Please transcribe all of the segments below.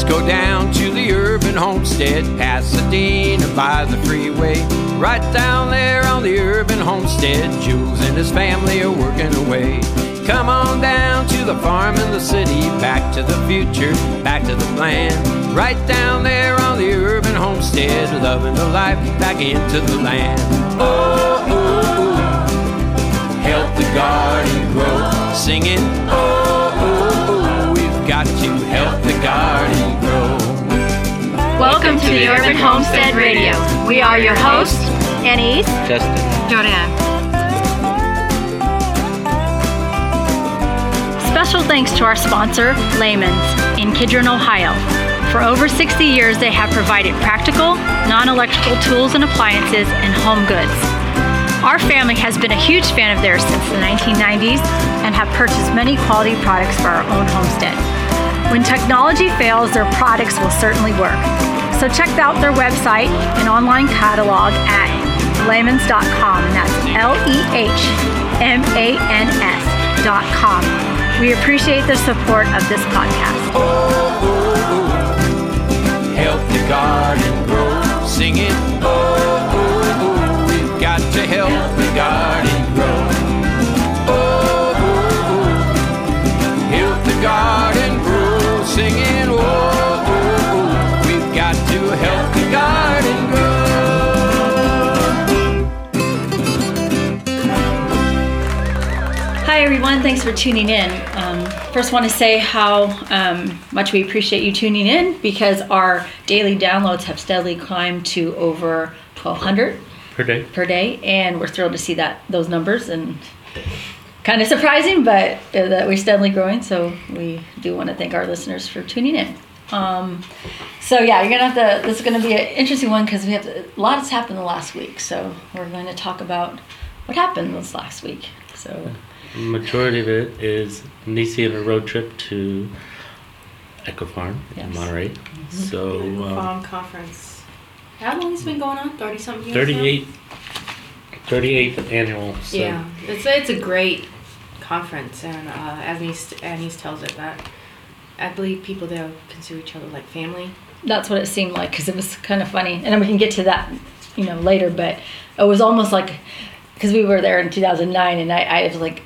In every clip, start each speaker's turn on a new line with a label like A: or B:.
A: Just go down to the urban homestead, Pasadena by the freeway. Right down there on the urban homestead, Jules and his family are working away. Come on down to the farm in the city, back to the future, back to the plan. Right down there on the urban homestead, loving the life back into the land. Oh, help the garden grow, singing. Oh, oh, we've got to help the garden.
B: Welcome to the Urban Homestead Radio. We are your hosts, Anais,
C: Justin.
B: Jordanne. Special thanks to our sponsor, Lehman's, in Kidron, Ohio. For over 60 years, they have provided practical, non electrical tools and appliances and home goods. Our family has been a huge fan of theirs since the 1990s and have purchased many quality products for our own homestead. When technology fails, their products will certainly work. So check out their website and online catalog at lehmans.com, that's L E H M A N S.com. We appreciate the support of this podcast.
A: help the garden grow. Sing it,
B: Hi, everyone. Thanks for tuning in. Um, first, want to say how um, much we appreciate you tuning in because our daily downloads have steadily climbed to over 1,200
C: Per day.
B: per day, and we're thrilled to see that those numbers and kind of surprising, but uh, that we're steadily growing. So we do want to thank our listeners for tuning in. Um, so yeah, you're gonna have to. This is gonna be an interesting one because we have to, a lot has happened the last week. So we're going to talk about what happened this last week. So
C: Majority of it is Nisi on a road trip to Eco Farm in
B: Yes.
C: Monterey. So um,
D: farm conference. How long has it been going on? Thirty something years. now?
C: 38, 38th annual. So
D: Yeah, it's a, it's a great conference, and uh, as Anais, Anais tells it that I believe people there consider each other like family.
B: that's what it seemed like because it was kind of funny, and then we can get to that, you know, later. But it was almost like because we were there in 2009, and I, I was like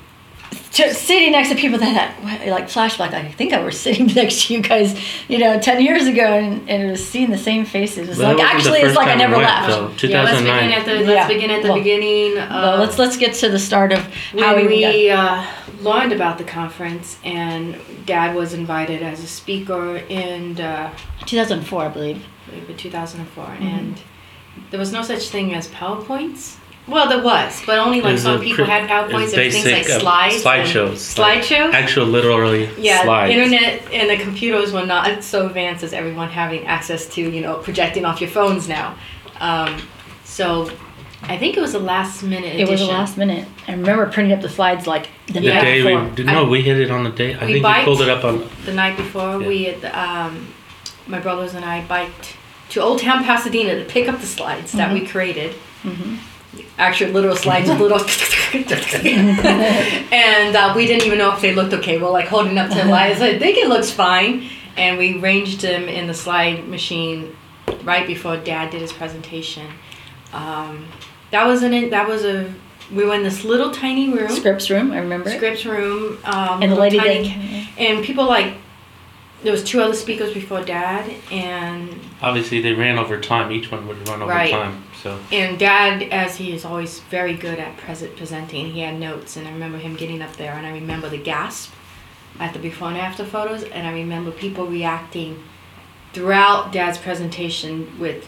B: just sitting next to people that had like flashback. I think I was sitting next to you guys, you know, 10 years ago, and, and it was seeing the same faces. It's
C: Well,
B: like
C: that wasn't the
B: actually, it's like I never
C: went,
B: left.
C: though.
D: Yeah, let's begin at the let's begin at the
B: Well,
D: beginning. Uh,
B: Well, let's let's get to the start of how we,
D: we uh, learned about the conference, and Dad was invited as a speaker in uh,
B: 2004, I believe.
D: I believe 2004,
B: Mm-hmm.
D: and there was no such thing as PowerPoints. Well, there was, but only
C: It
D: like some people
C: pre-
D: had
C: it
D: PowerPoints.
C: was
D: There were things like
C: uh,
D: slides, and-
C: slideshows, like
D: slideshows.
C: Actual literally
D: Yeah,
C: slides.
D: internet and the computers were not so advanced as everyone having access to, you know, projecting off your phones now. Um, so I think it was a last minute
B: It was the last minute. I remember printing up the slides like the,
C: The
B: night
C: day
B: before.
C: we did, no, we hit it on the day. I
D: We
C: think
D: biked.
C: we pulled it up on.
D: the night before.
C: Yeah.
D: We had, um, my brothers and I biked to Old Town Pasadena to pick up the slides that we created. Actual literal slides, with little. and uh, we didn't even know if they looked okay. We're like holding up to the lights. I think it looks fine. And we ranged them in the slide machine right before Dad did his presentation. Um, that was an. That was a. We were in this little tiny room
B: Scripps room, I remember. it.
D: Scripps room. Um,
B: And the lady
D: tiny
B: did.
D: and people like there was two other speakers before dad and
C: Obviously, they ran over time. Each one would run over
D: Right.
C: time. So.
D: And dad as he is always very good at present presenting he had notes and i remember him getting up there and i remember the gasp at the before and after photos and i remember people reacting throughout dad's presentation with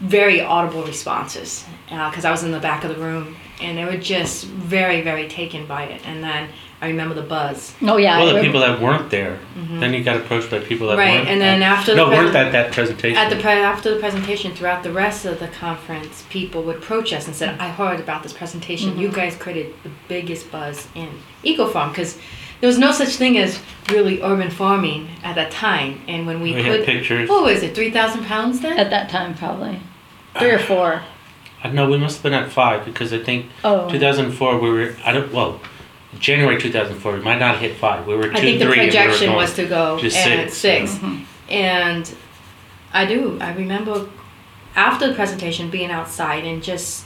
D: very audible responses uh, because i was in the back of the room and they were just very very taken by it. And then i remember the buzz
B: Oh yeah.
C: well, the people that weren't there, then you got approached by people that
D: Mm-hmm. Right,
C: weren't.
D: and then
C: at-
D: after
C: no,
D: the
C: weren't at that presentation.
D: At the pre- after the presentation, throughout the rest of the conference, people would approach us and said, "I heard about this presentation. You guys created the biggest buzz in eco farm because there was no such thing as really urban farming at that time. And when we,
C: we
D: put
C: had pictures.
D: what was it, three thousand pounds then?
B: At that time, probably. Three or four.
C: I know we must have been at five because I think
B: Oh.
C: 2004 we were. I don't. Well, January 2004 we might not hit five. We were two,
D: I think the
C: three. and we were
D: projection
C: going
D: was to go
C: just
D: at
C: six,
D: six.
B: Mhm.
D: and I do. I remember after the presentation being outside and just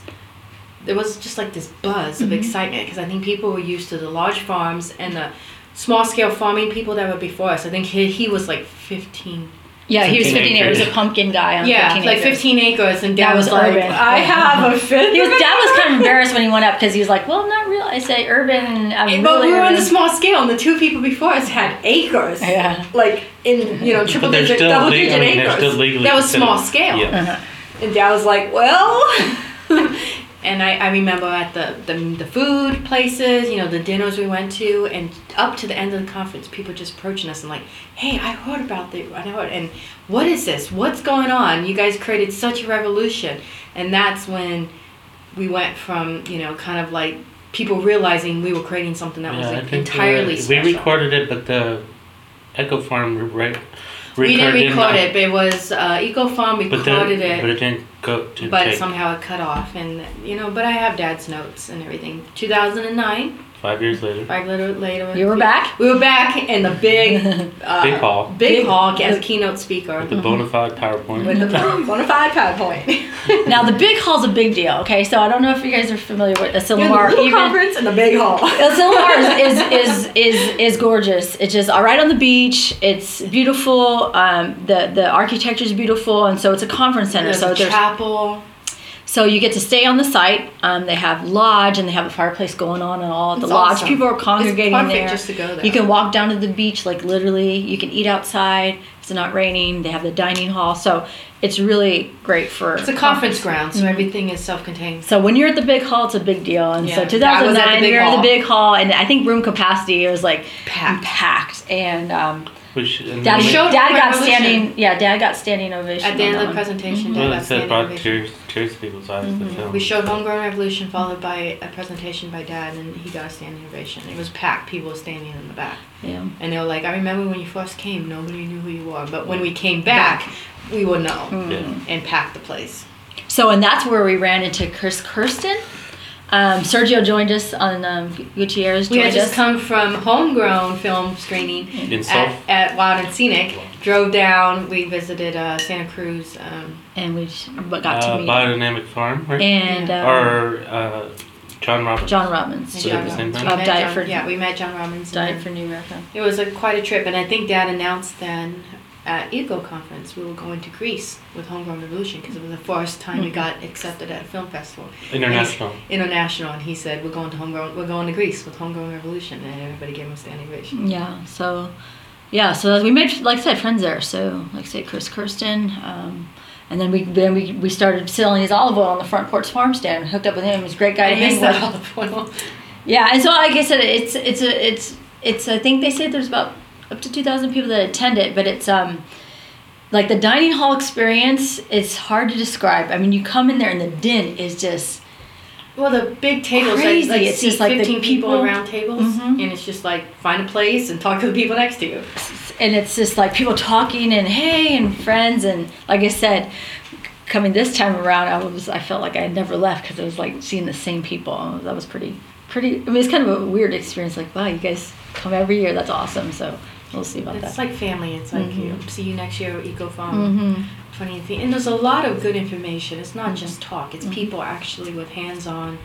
D: there was just like this buzz of excitement because I think people were used to the large farms and the small scale farming people that were before us. I think he, he was like 15.
B: Yeah, he was
C: 15
B: 15. He was a pumpkin guy on
D: Yeah,
B: 15
D: like
B: acres.
D: 15 acres, and
B: That
D: Dad
B: was
D: was, like,
B: urban.
D: "I have a fifth."
B: He was,
D: of
B: Dad was kind of embarrassed when he went up because he was like, "Well, not real. I say urban. I'm
D: But
B: really
D: we were on the small scale, and the two people before us had acres.
B: Yeah.
D: Like in you know triple
C: But they're
D: digit,
C: still
D: double
C: leg- I
D: digit
C: mean,
D: acres.
C: still legally
D: that was small scale.
C: Yeah.
B: Uh-huh.
D: And Dad was like, well. and I, I remember at the, the the food places, you know, the dinners we went to, and up to the end of the conference, people just approaching us and like, hey, I heard about the, I heard, and what is this? What's going on? You guys created such a revolution, and that's when we went from you know kind of like people realizing we were creating something that
C: Yeah,
D: was like,
C: uh,
D: entirely
C: we
D: special.
C: recorded it, but the Echo Farm right.
D: We didn't record
C: not-
D: it, but it was uh, Eco Farm
C: But, the,
D: recorded it.
C: but it didn't go to
D: but
C: take
D: somehow it cut off and you know but i have dad's notes and everything 2009
C: five years later.
D: five later later
B: You were back?
D: we were back in the big uh,
C: Big hall.
D: big,
B: Big-
D: hall as a keynote speaker
C: With the bona fide PowerPoint.
D: with the bona fide powerpoint
B: Now the big hall's a big deal. Okay, so I don't know if you guys are familiar with a
D: You're in the Asilomar.
B: Even
D: conference in the big hall
B: Asilomar is, is is is is gorgeous. It's just all right on the beach. It's beautiful. Um, the the architecture is beautiful, and so it's a conference center.
D: there's
B: so
D: a
B: there's
D: chapel
B: So you get to stay on the site. Um, they have lodge and they have a fireplace going on and all at the lodge.
D: awesome.
B: People are congregating
D: it's perfect
B: there.
D: just to go there
B: You can walk down to the beach, like literally. You can eat outside. if It's not raining. They have the dining hall, so it's really great for.
D: it's a conference ground so everything is self-contained
B: So when you're at the big hall, it's a big deal. And so
D: Yeah, that was at the
B: 2009,
D: big
B: we were at the big hall, and I think room capacity was like
D: Packed.
B: packed. And um,
C: Which, and
B: Dad,
C: then
D: showed
B: Dad got
D: revolution.
B: standing. Yeah, Dad got standing ovation.
D: at the end of the
B: one.
D: presentation
C: well,
D: Dad
C: it
D: got
C: said
D: standing
C: brought
D: ovation.
C: tears, tears to people's eyes. Mm-hmm. The film.
D: We showed Homegrown Revolution followed by a presentation by Dad, and he got a standing ovation. It was packed. People were standing in the back.
B: Yeah.
D: And they were like, I remember when you first came, nobody knew who you were. But when we mm. came back, we would know mm.
C: Yeah.
D: and packed the place.
B: So, and that's where we ran into Chris Kirsten. Um, Sergio joined us on um, Gutierrez.
D: We had just
B: us.
D: come from homegrown film screening at, at Wild and Scenic. Drove down. We visited uh, Santa Cruz. Um,
B: and we j- but got
C: Uh,
B: to meet
C: biodynamic farm, right?
B: and um,
C: or uh, John Roberts.
B: John Robbins.
D: and
C: So
D: John
C: the same
D: Robbins.
C: thing?
D: We
B: Of Diet
D: John-
B: for-
D: yeah, we met John Robbins. and
B: Diet for New America.
D: It was a, quite a trip, and I think Dad announced then at Eco Conference we were going to Greece with Homegrown Revolution because it was the first time we got accepted at a film festival
C: International.
D: international, and he said we're going to Homegrown, we're going to Greece with Homegrown Revolution, and everybody gave him a standing ovation.
B: Yeah. So, yeah. So we made, like I said, friends there. So, like I said, Chris Kirsten. Um, and then we then we, we started selling his olive oil on the front porch farm stand. Hooked up with him. He's a great guy
D: I
B: to hang
D: that olive oil.
B: Yeah, and so like I said, it's it's a it's it's I think they say there's about up to two thousand people that attend it, but it's um like the dining hall experience. It's hard to describe. I mean, you come in there and the din is just
D: Well, the big tables,
B: Crazy.
D: like, like
B: It's just like the
D: 15 people,
B: people-
D: around tables,
B: Mhm.
D: and it's just like find a place and talk to the people next to you.
B: and it's just like people talking and hey and friends and like I said, coming this time around, I was I felt like I had never left because I was like seeing the same people. That was pretty pretty. I mean, it's kind of a weird experience. Like wow, you guys come every year. That's awesome. So we'll see about
D: It's
B: that.
D: It's like family. It's like
B: Mhm.
D: you see you next year at Eco Farm.
B: hmm
D: 2018. And there's a lot of good information. It's not just talk. It's
B: Mhm.
D: people actually with hands-on,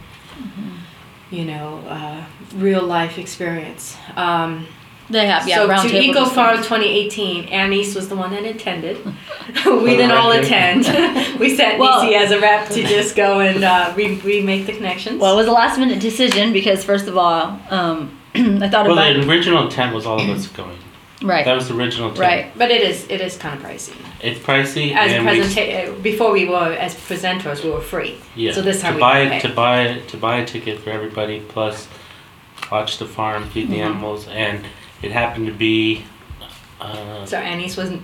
D: you know, uh, real life experience. Um,
B: They have yeah.
D: so
B: round
D: to
B: table
D: Eco Farm 2018, Anais was the one that attended. we didn't all
C: record.
D: attend. we sent
B: Well-
D: Nisi as a rep to just go and uh, re- remake the connections.
B: Well, it was a last minute decision because first of all, um, I thought
C: Well,
B: about
C: the original intent was all of us going. That was the original intent.
B: right.
D: but it is it is kind of pricey.
C: It's pricey,
D: As a
C: and we,
D: before we were as presenters, we were free.
C: yeah,
D: so this time
C: to
D: we
C: buy
D: pay.
C: to buy to buy a ticket for everybody plus watch the farm, feed the
B: Mhm.
C: animals, and it happened to be uh,
D: So Anais wasn't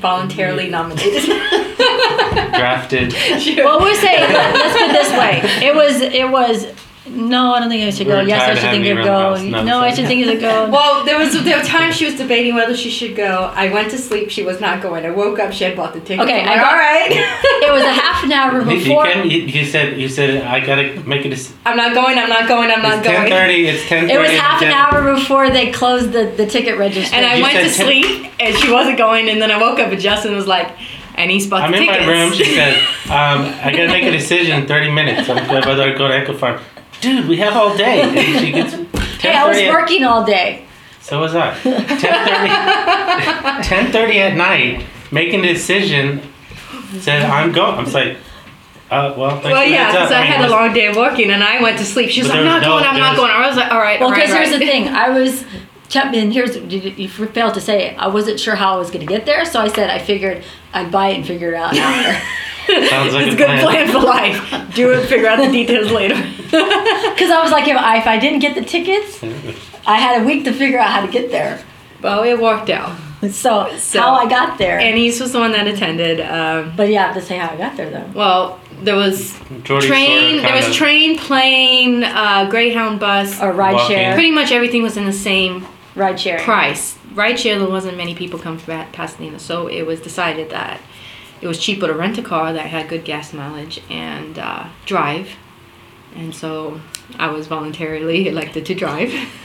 D: voluntarily nominated.
C: drafted.
D: Sure.
B: Well, we'll say let's put it this way: it was it was No, I don't think I should
C: We
B: go. Yes, I should think
C: having
B: you
C: you around
B: go.
C: No,
B: No, I should think you should go.
D: Well, there was there were times she was debating whether she should go. I went to sleep. She was not going. I woke up. She had bought the ticket.
B: Okay,
D: I'm like,
B: got-
D: all right.
B: it was a half an hour
C: You, you,
B: before.
C: can, you, you said you said I gotta make it. It's
D: I'm not going. I'm not going. I'm not
C: ten
D: going.
C: thirty. It's ten thirty.
B: It was half an hour before they closed the, the ticket register.
D: And I
C: You
D: went to
C: ten-
D: sleep, and she wasn't going. And then I woke up, and Justin was like, "And he's bought
C: I'm
D: the
C: in
D: tickets."
C: my room. She said, um, "I gotta make a decision in 30 minutes. I'm going whether I go to Eco Farm." Dude, we have all day. And she gets.
B: hey, I was
C: 10:30 at-
B: working all day.
C: So was I. 10:30. 10:30 at night, making a decision. Said I'm going. I'm like, uh, well, thanks
D: well,
C: for
D: yeah, because I
C: mean,
D: had a long day of working, and I went to sleep. She was like, "I'm
C: was
D: not
C: no-
D: going. I'm not
C: was-
D: going." I was like, "All right,
B: Well,
D: all right,
B: because
D: all
B: here's the thing. I was. And here's you you failed to say it. I wasn't sure how I was going to get there, so I said I figured I'd buy it and figure it out after.
C: Sounds like
D: it's
C: a
D: a good
C: plan.
D: plan for life. Do it. Figure out the details later.
B: Because I was like, if I, if I didn't get the tickets, I had a week to figure out how to get there.
D: well, it worked out.
B: So,
D: So-
B: how I got there.
D: Anais was the one that attended. Um,
B: but yeah, I have to say how I got there though.
D: well, there was
C: Jordy
D: train.
C: sorta
D: there was train, plane, uh, Greyhound bus.
B: Or ride
C: Walking.
B: share.
D: Pretty much everything was in the same
B: Ride share.
D: price. Ride share, there wasn't many people come from Pasadena, so it was decided that it was cheaper to rent a car that had good gas mileage and uh, drive. And so I was voluntarily elected to drive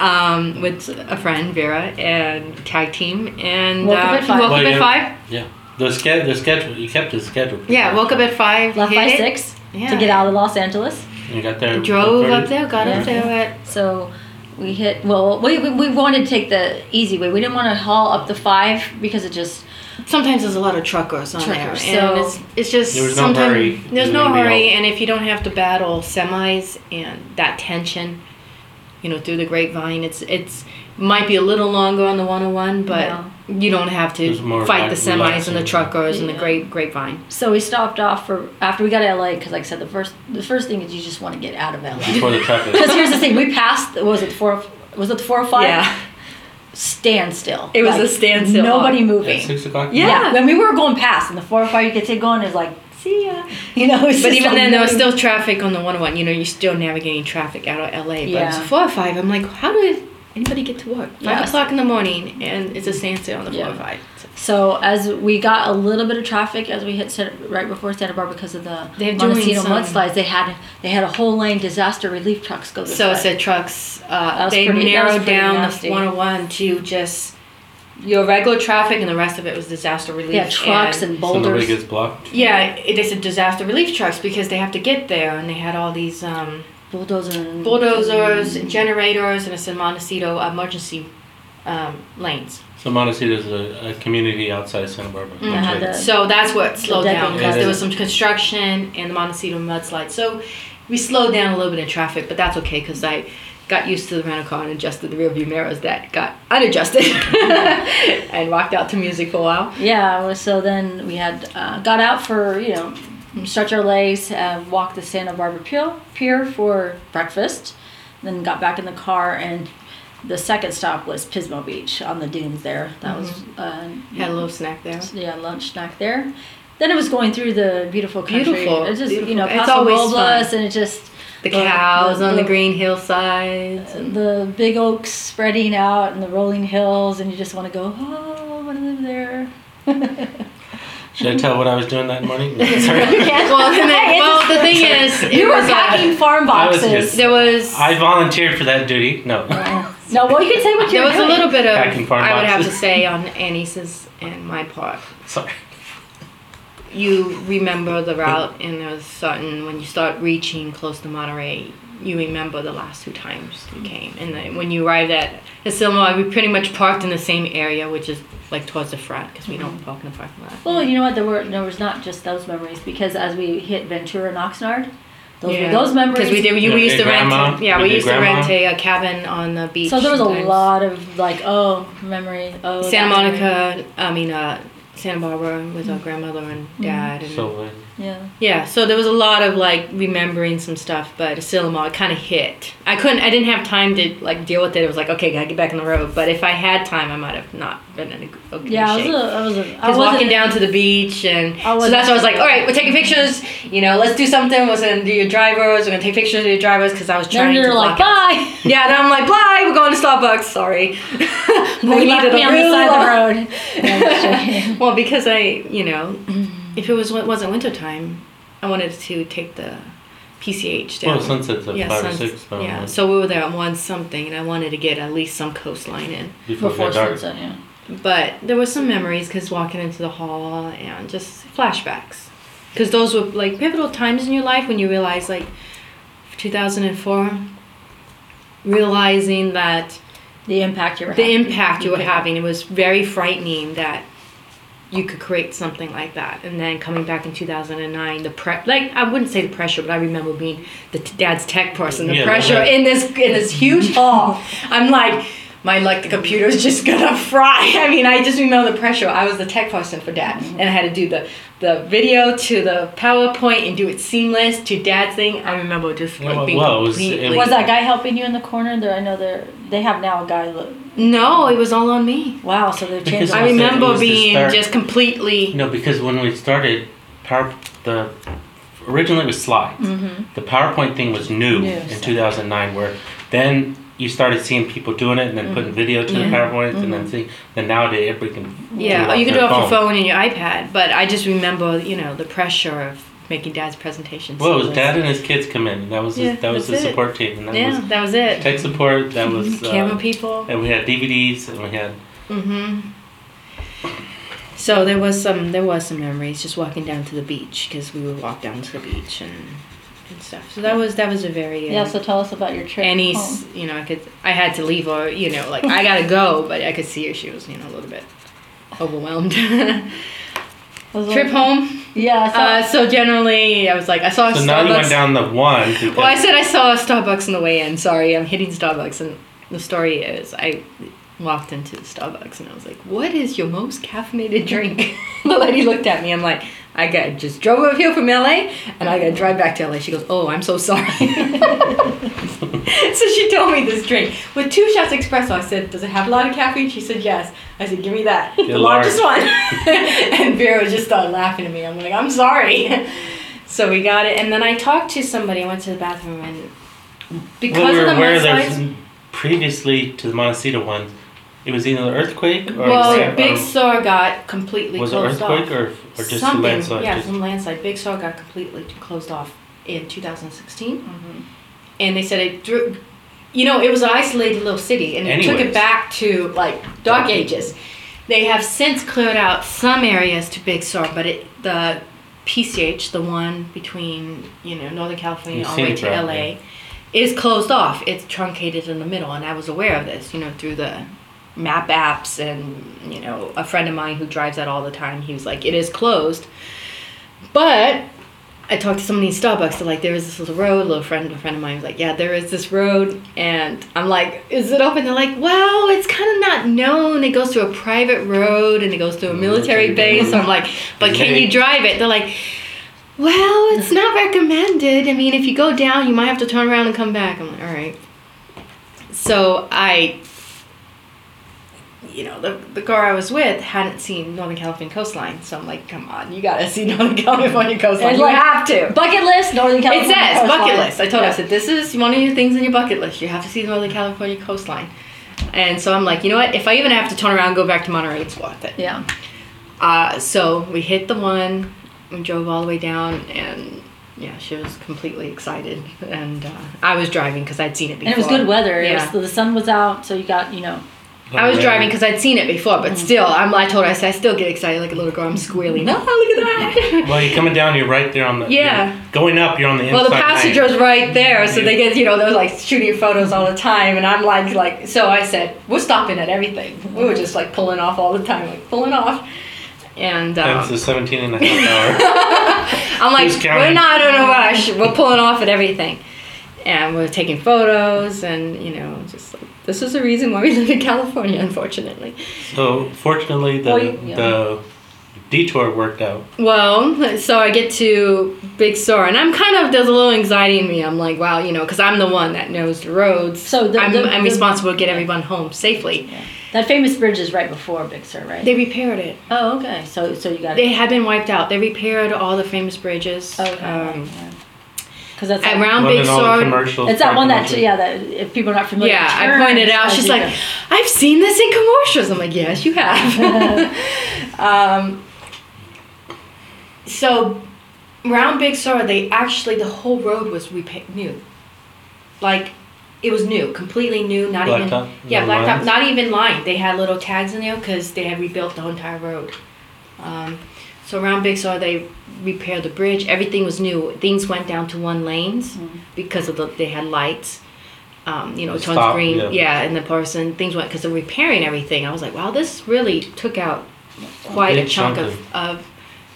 D: um, with a friend, Vera, and tag team. And
B: Woke up
D: uh,
B: at five.
D: woke
C: Well,
D: up at
C: yeah.
D: five.
C: Yeah. The, ske- the schedule. You kept the schedule.
D: Yeah, woke up at five.
B: Left
D: hit
B: by six
D: Yeah.
B: to get out of Los Angeles.
C: You got there.
D: Drove up there, got
B: Yeah.
D: up there at
B: So we hit. Well, we, we, we wanted to take the easy way. We didn't want to haul up the five because it just.
D: Sometimes there's a lot of truckers on
B: Truckers,
D: there,
B: so-
D: it's, it's just
C: There was no
D: sometimes
C: hurry.
D: there's
C: It
D: no
C: was gonna be
D: hurry, and if you don't have to battle semis and that tension, you know, through the grapevine, it's it's might be a little longer on the 101, but
B: Yeah.
D: you don't have to
C: It's more
D: fight the
C: relax-
D: semis and the
C: relaxing.
D: truckers and the grape grapevine.
B: So we stopped off for after we got to LA because, like I said, the first the first thing is you just want to get out of LA.
C: Before the traffic.
B: Because here's the thing: we passed. Was it four? Was it the four or five?
D: Yeah,
B: Standstill.
D: It was a standstill.
B: Nobody
C: At
B: moving.
C: six o'clock.
D: Yeah.
B: Yeah. When we were going past, and the four or five you could take going is like, see ya. You know. It's
D: but even
B: like
D: then, there was still traffic on the 101. You know, you're still navigating traffic out of LA. But
B: Yeah.
D: it's four or five. I'm like, how did anybody get to work? Five
B: Yes.
D: o'clock in the morning, and it's a standstill on the
B: Yeah.
D: four or five.
B: So as we got a little bit of traffic as we hit Santa, right before Santa Barbara because of the
D: They're
B: Montecito mudslides, they had they had a whole lane disaster relief trucks go this
D: So
B: way.
D: it said trucks. Uh, they
B: pretty-
D: narrowed down
B: nasty.
D: the 101 to just your regular traffic, and the rest of it was disaster relief.
B: yeah, trucks and,
C: So nobody
B: boulders.
C: gets blocked.
D: yeah, it, they said disaster relief trucks because they have to get there, and they had all these um,
B: bulldozers
D: bulldozers, and generators, and it said Montecito emergency um, lanes.
C: So Montecito is a, a community outside of Santa Barbara.
D: Mhm.
C: Right.
B: the-
D: So that's what slowed down because there was some construction and the Montecito mudslide. So we slowed down a little bit in traffic, but that's okay because I got used to the rental car and adjusted the rear view mirrors that got unadjusted and rocked out to music for a while.
B: Yeah, so then we had uh, got out for you know stretch our legs, uh, walk the Santa Barbara Pier, Pier for breakfast, then got back in the car and the second stop was Pismo Beach on the dunes there. That was uh,
D: Had a little snack there.
B: yeah lunch snack there. Then it was going through the beautiful country.
D: Beautiful,
B: It's just you
D: beautiful.
B: know
D: It's
B: Paso Robles and it just
D: The
B: The-
D: cows
B: the-
D: on the
B: the-
D: green hillsides. And
B: the big oaks spreading out and the rolling hills and you just want to go oh I want to live there.
C: Should I tell what I was doing that morning? No, sorry.
D: well, and then, well, the thing is,
B: you were
D: was, uh,
B: packing farm
C: I was
B: boxes.
C: just-
D: there was
C: I volunteered for that duty. No.
B: no, well, you can say what
D: there
B: you.
D: There was a little bit of
C: Packing farm
D: I would have to say on Annie's and my part.
C: Sorry.
D: you remember the route and there's certain when you start reaching close to Monterey, you remember the last two times you came. And then when you arrived at Asilomar, we pretty much parked in the same area, which is like towards the front because we don't park in the parking lot.
B: Well, you know what? There were there was not just those memories because as we hit Ventura and Oxnard, those
D: Yeah.
B: were those memories.
D: Because we did, we, we used to
C: hey,
D: rent. A, yeah,
C: We
D: we, used
C: grandma?
D: to rent a, a cabin on the beach.
B: So there was a lot of like, oh, memory. Oh,
D: Santa
B: that memory.
D: Monica. I mean, uh, Santa Barbara with our grandmother and dad, and
C: So uh,
E: Yeah.
D: Yeah, so there was a lot of like remembering some stuff, but Asilomar it kind of hit. I couldn't, I didn't have time to like deal with it. It was like, okay, gotta get back on the road. But if I had time, I might have not been in a good okay
E: Yeah, I was
D: shape.
E: a, I was a, I
D: Because
E: wasn't-
D: walking down to the beach and
E: I
D: so that's why I was like, all right, we're taking pictures. You know, let's do something. We're gonna do your drivers. We're gonna take pictures of your drivers because I was trying Then
E: you're
D: to
E: like, bye.
D: Yeah, then I'm like, bye. We're going to Starbucks. Sorry.
E: They left me on the side of the road.
D: Well, because I, you know, if it was wasn't winter time, I wanted to take the PCH down.
C: Well, sunset's at
D: yeah,
C: five or six. but
D: yeah. So we were there at one something, and I wanted to get at least some coastline in.
C: before,
E: Before
C: dark.
E: sunset, yeah.
D: But there were some memories because walking into the hall and just flashbacks. Because those were like pivotal times in your life when you realize, like, 2004, realizing that
E: The impact you were
D: the
E: having.
D: impact you were
E: Okay.
D: having. It was very frightening that you could create something like that. And then coming back in 2009, the pre like I wouldn't say the pressure, but I remember being the t- dad's tech person. The
C: Yeah,
D: pressure
C: that-
D: in this in this huge hall. I'm like. My like the computer's just gonna fry. I mean, I just remember the pressure. I was the tech person for dad, and I had to do the the video to the PowerPoint and do it seamless to dad's thing. I remember just like
C: Well,
D: being
C: well, it was-
D: completely.
E: Was that guy helping you in the corner? There, I know they're they have now a guy. Look,
D: no, it was all on me.
E: wow, so they've
C: Because
E: changed.
D: I
C: it was the- it
D: remember being
C: start-
D: just completely.
C: No, because when we started, power the originally it was slides. Mm-hmm. The PowerPoint thing was new,
E: New,
C: in 2009, where then you started seeing people doing it and then putting mm-hmm. video to the
D: Yeah.
C: PowerPoint and then mm-hmm. see. Then nowadays everybody can.
D: Yeah,
C: do
D: or you can do it off your phone and your iPad. But I just remember, you know, the pressure of making dad's presentations.
C: Well, it was dad and his kids come in. That was
D: Yeah,
C: his, that was the
D: it.
C: support team, and that
D: Yeah,
C: was
D: that was it.
C: tech support. That was uh,
D: Camera people.
C: and we had DVDs and we had
D: Mm-hmm. So there was some there was some memories just walking down to the beach because we would walk down to the beach and, and stuff. So that was that was a very uh,
E: Yeah, so tell us about your trip.
D: any
E: home.
D: you know I could I had to leave her you know like I gotta go but I could see her she was you know a little bit overwhelmed.
E: Was it
D: Trip
E: like-
D: home.
E: Yeah, I saw.
D: Uh, so generally, I was like, I saw a
C: So
D: Starbucks.
C: now you went down the one. Because
D: well, I said I saw a Starbucks on the way in. Sorry, I'm hitting Starbucks, and the story is I walked into the Starbucks and I was like, "What is your most caffeinated drink?" the lady looked at me. I'm like, "I got just drove up here from LA, and I got to drive back to LA." She goes, "Oh, I'm so sorry." so she told me this drink with two shots espresso. I said, "Does it have a lot of caffeine?" She said, "Yes." I said, "Give me that, the
C: large.
D: largest one." and Vera just started laughing at me. I'm like, "I'm sorry." so we got it, and then I talked to somebody. I went to the bathroom, and because
C: well, we
D: of
C: were
D: the
C: aware
D: mudslides.
C: there's previously to the Montecito one, it was either an earthquake or
D: Well,
C: or-
D: Big Sur got completely
C: was it earthquake
D: off.
C: or, or just a
D: Something,
C: landslide?
D: yeah,
C: Just-
D: some landslide. Big Sur got completely closed off in 2016,
E: Mhm.
D: and they said it drew. You know, it was an isolated little city, and it took it back to like dark ages. They have since cleared out some areas to Big Sur, but it the PCH, the one between you know Northern California all the way to LA,
C: yeah.
D: is closed off. It's truncated in the middle, and I was aware of this. You know, through the map apps and you know a friend of mine who drives that all the time. He was like, "It is closed," but I talked to somebody in Starbucks. They're like, there is this little road. A little friend, a friend of mine was like, yeah, there is this road. And I'm like, is it open? They're like, well, it's kind of not known. It goes to a private road and it goes to a military
C: Military
D: base. I'm like, but can you drive it? They're like, well, it's not recommended. I mean, if you go down, you might have to turn around and come back. I'm like, all right. So I, you know, the, the girl I was with hadn't seen Northern California coastline. So I'm like, come on, you gotta see Northern California coastline. You
E: like-
D: have to.
E: Bucket list, Northern California.
D: It says bucket list. I told her, I said, this is one of your things in your bucket list. You have to see the Northern California coastline. And so I'm like, you know what? If I even have to turn around and go back to Monterey, it's worth it.
E: Yeah.
D: Uh, so we hit the one, we drove all the way down, and yeah, she was completely excited. And uh, I was driving because I'd seen it before.
E: And it was good weather.
D: Yeah.
E: was, the sun was out, so you got, you know.
D: I was driving because I'd seen it before, but still, I'm. I told her I said I still get excited like a little girl. I'm squealing. Oh, look at that!
C: Well, you're coming down. You're right there on the.
D: Yeah.
C: you're Going up, you're on the
D: Well, the
C: lane.
D: passenger's right there, so they get you know they're like shooting photos all the time, and I'm like like so I said we're stopping at everything. We were just like pulling off all the time, like pulling off, and
C: That's
D: um,
C: the 17 and a half hour.
D: I'm like
C: Who's counting?
D: we're not in a rush. We're pulling off at everything, and we're taking photos, and you know just like this is the reason why we live in California, unfortunately.
C: So fortunately, the
E: Well, yeah.
C: the detour worked out.
D: Well, so I get to Big Sur, and I'm kind of there's a little anxiety in me. I'm like, wow, you know, because I'm the one that knows the roads.
E: So the-
D: I'm,
E: the-
D: I'm
E: the-
D: responsible to get everyone home safely.
E: That famous bridge is right before Big Sur, right?
D: They repaired it.
E: oh, okay. So so you got
D: They had been wiped out. They repaired all the famous bridges.
E: Okay.
D: Um,
E: Because that's
D: at
E: that-
D: round Big
C: all the
D: Sur.
C: commercials.
E: It's that one that yeah that if people are not familiar.
D: Yeah, I pointed out. She's like,
E: go.
D: I've seen this in commercials. I'm like, yes, you have. um, so, round Big Sur, they actually the whole road was repa- new, like it was new, completely new, not even
C: Blacktop?
D: yeah,
C: No
D: blacktop,
C: lines?
D: not even lined. They had little tags in there because they had rebuilt the whole entire road. Um, so around Big Sur, they repaired the bridge. Everything was new. Things went down to one lanes because of the they had lights. Um, you know,
C: The
D: tones
C: stop,
D: green,
C: yeah.
D: yeah. and the person things went because they're repairing everything. I was like, wow, this really took out quite a
C: Big
D: chunk
C: chunk
D: of, of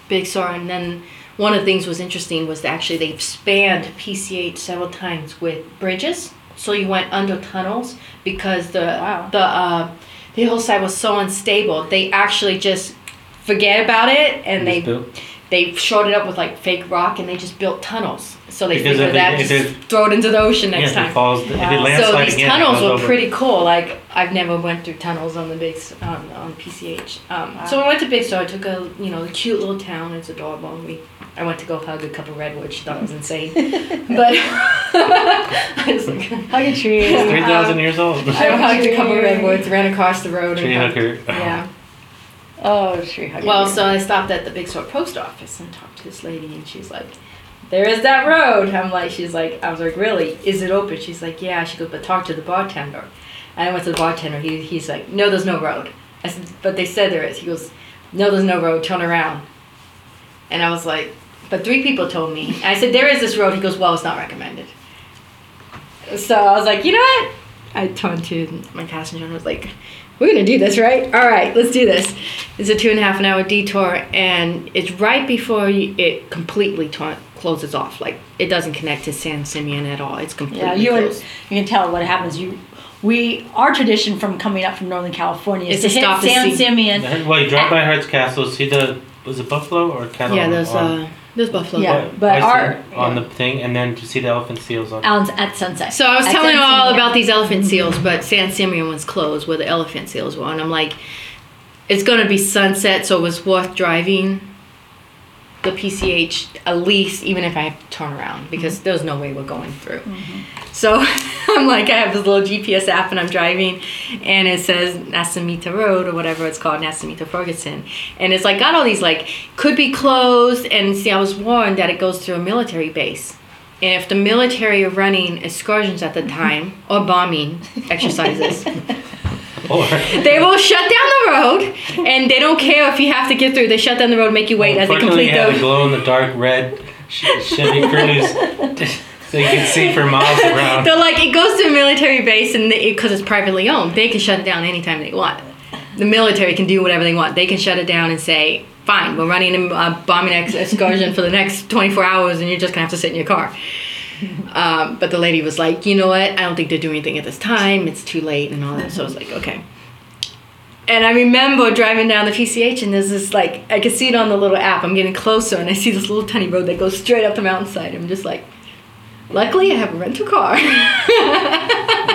D: Big Sur. And then one of the things was interesting was that actually they've spanned PCH several times with bridges. So you went under tunnels because the
E: Wow.
D: the uh, the hillside was so unstable. They actually just forget about it and they
C: Just built-
D: they shored it up with like fake rock and they just built tunnels. So they
C: Because
D: figured
C: if
D: that
C: if
D: just
C: it-
D: throw it into the ocean
C: Yeah,
D: next
C: it
D: time.
C: falls, if it
E: Wow.
D: So these
C: again,
D: tunnels
C: goes
D: were
C: over.
D: pretty cool. Like I've never went through tunnels on the big s- on, on PCH. Um, So we went to Big Sur. I took a you know a cute little town. It's adorable. And we I went to go hug a couple redwoods. She thought it was insane, but I was like,
E: hug a tree.
C: It's 3,000
D: Um,
C: years old.
D: I hugged a couple redwoods, ran across the road,
C: Tree
D: and
C: hooker.
D: yeah.
E: Oh, tree hugger.
D: Well, so I stopped at the Big Sur post office and talked to this lady, and she's like, "There is that road." I'm like, she's like, I was like, "Really? Is it open?" She's like, "Yeah." She goes, "But talk to the bartender." And I went to the bartender. He, he's like, "No, there's no road." I said, "But they said there is." He goes, "No, there's no road. Turn around." And I was like, "But three people told me." And I said, "There is this road." He goes, "Well, it's not recommended." So I was like, "You know what?" I turned to my passenger and was like, we're gonna do this, right? All right, let's do this. It's a two and a half an hour detour, and it's right before you, it completely t- closes off. Like it doesn't connect to San Simeon at all. It's completely
E: yeah, you and
D: closed.
E: you can tell what happens. You, we our tradition from coming up from Northern California is
D: Is
E: to
D: to stop
E: hit San Simeon.
C: Well, you drive by Hearst Castle, see the was it buffalo or cattle?
D: yeah, there's
C: on,
D: uh, there's buffalo.
E: Yeah.
C: on-
E: but
C: I see
E: our-
C: on the thing, and then to see the elephant seals on.
E: Out at sunset.
D: So I was
E: At
D: telling
E: San
D: you all
E: Simeon.
D: about these elephant seals, but San Simeon was closed where the elephant seals were, and I'm like, it's gonna be sunset, so it was worth driving the PCH at least, even if I have to turn around, because mm-hmm. there's no way we're going through. Mm-hmm. So I'm like, I have this little GPS app, and I'm driving, and it says Nacimiento Road or whatever it's called, Nacimiento Fergusson, and it's like got all these like could be closed, and see, I was warned that it goes through a military base. And if the military are running excursions at the mm-hmm. time or bombing exercises, they will shut down the road and they don't care if you have to get through. They shut down the road, make you wait as they complete
C: you had a
D: those.
C: glow in the dark red Ch- Chevy Cruze, so you can see for miles around.
D: They're like, it goes to a military base and because it's privately owned, they can shut it down anytime they want. The military can do whatever they want. They can shut it down and say, fine, we're running a bombing excursion for the next 24 hours and you're just going to have to sit in your car. Um, but the lady was like, you know what? I don't think they're doing anything at this time. It's too late and all that. So I was like, okay. And I remember driving down the PCH and there's this like, I could see it on the little app. I'm getting closer and I see this little tiny road that goes straight up the mountainside. I'm just like, luckily I have a rental car.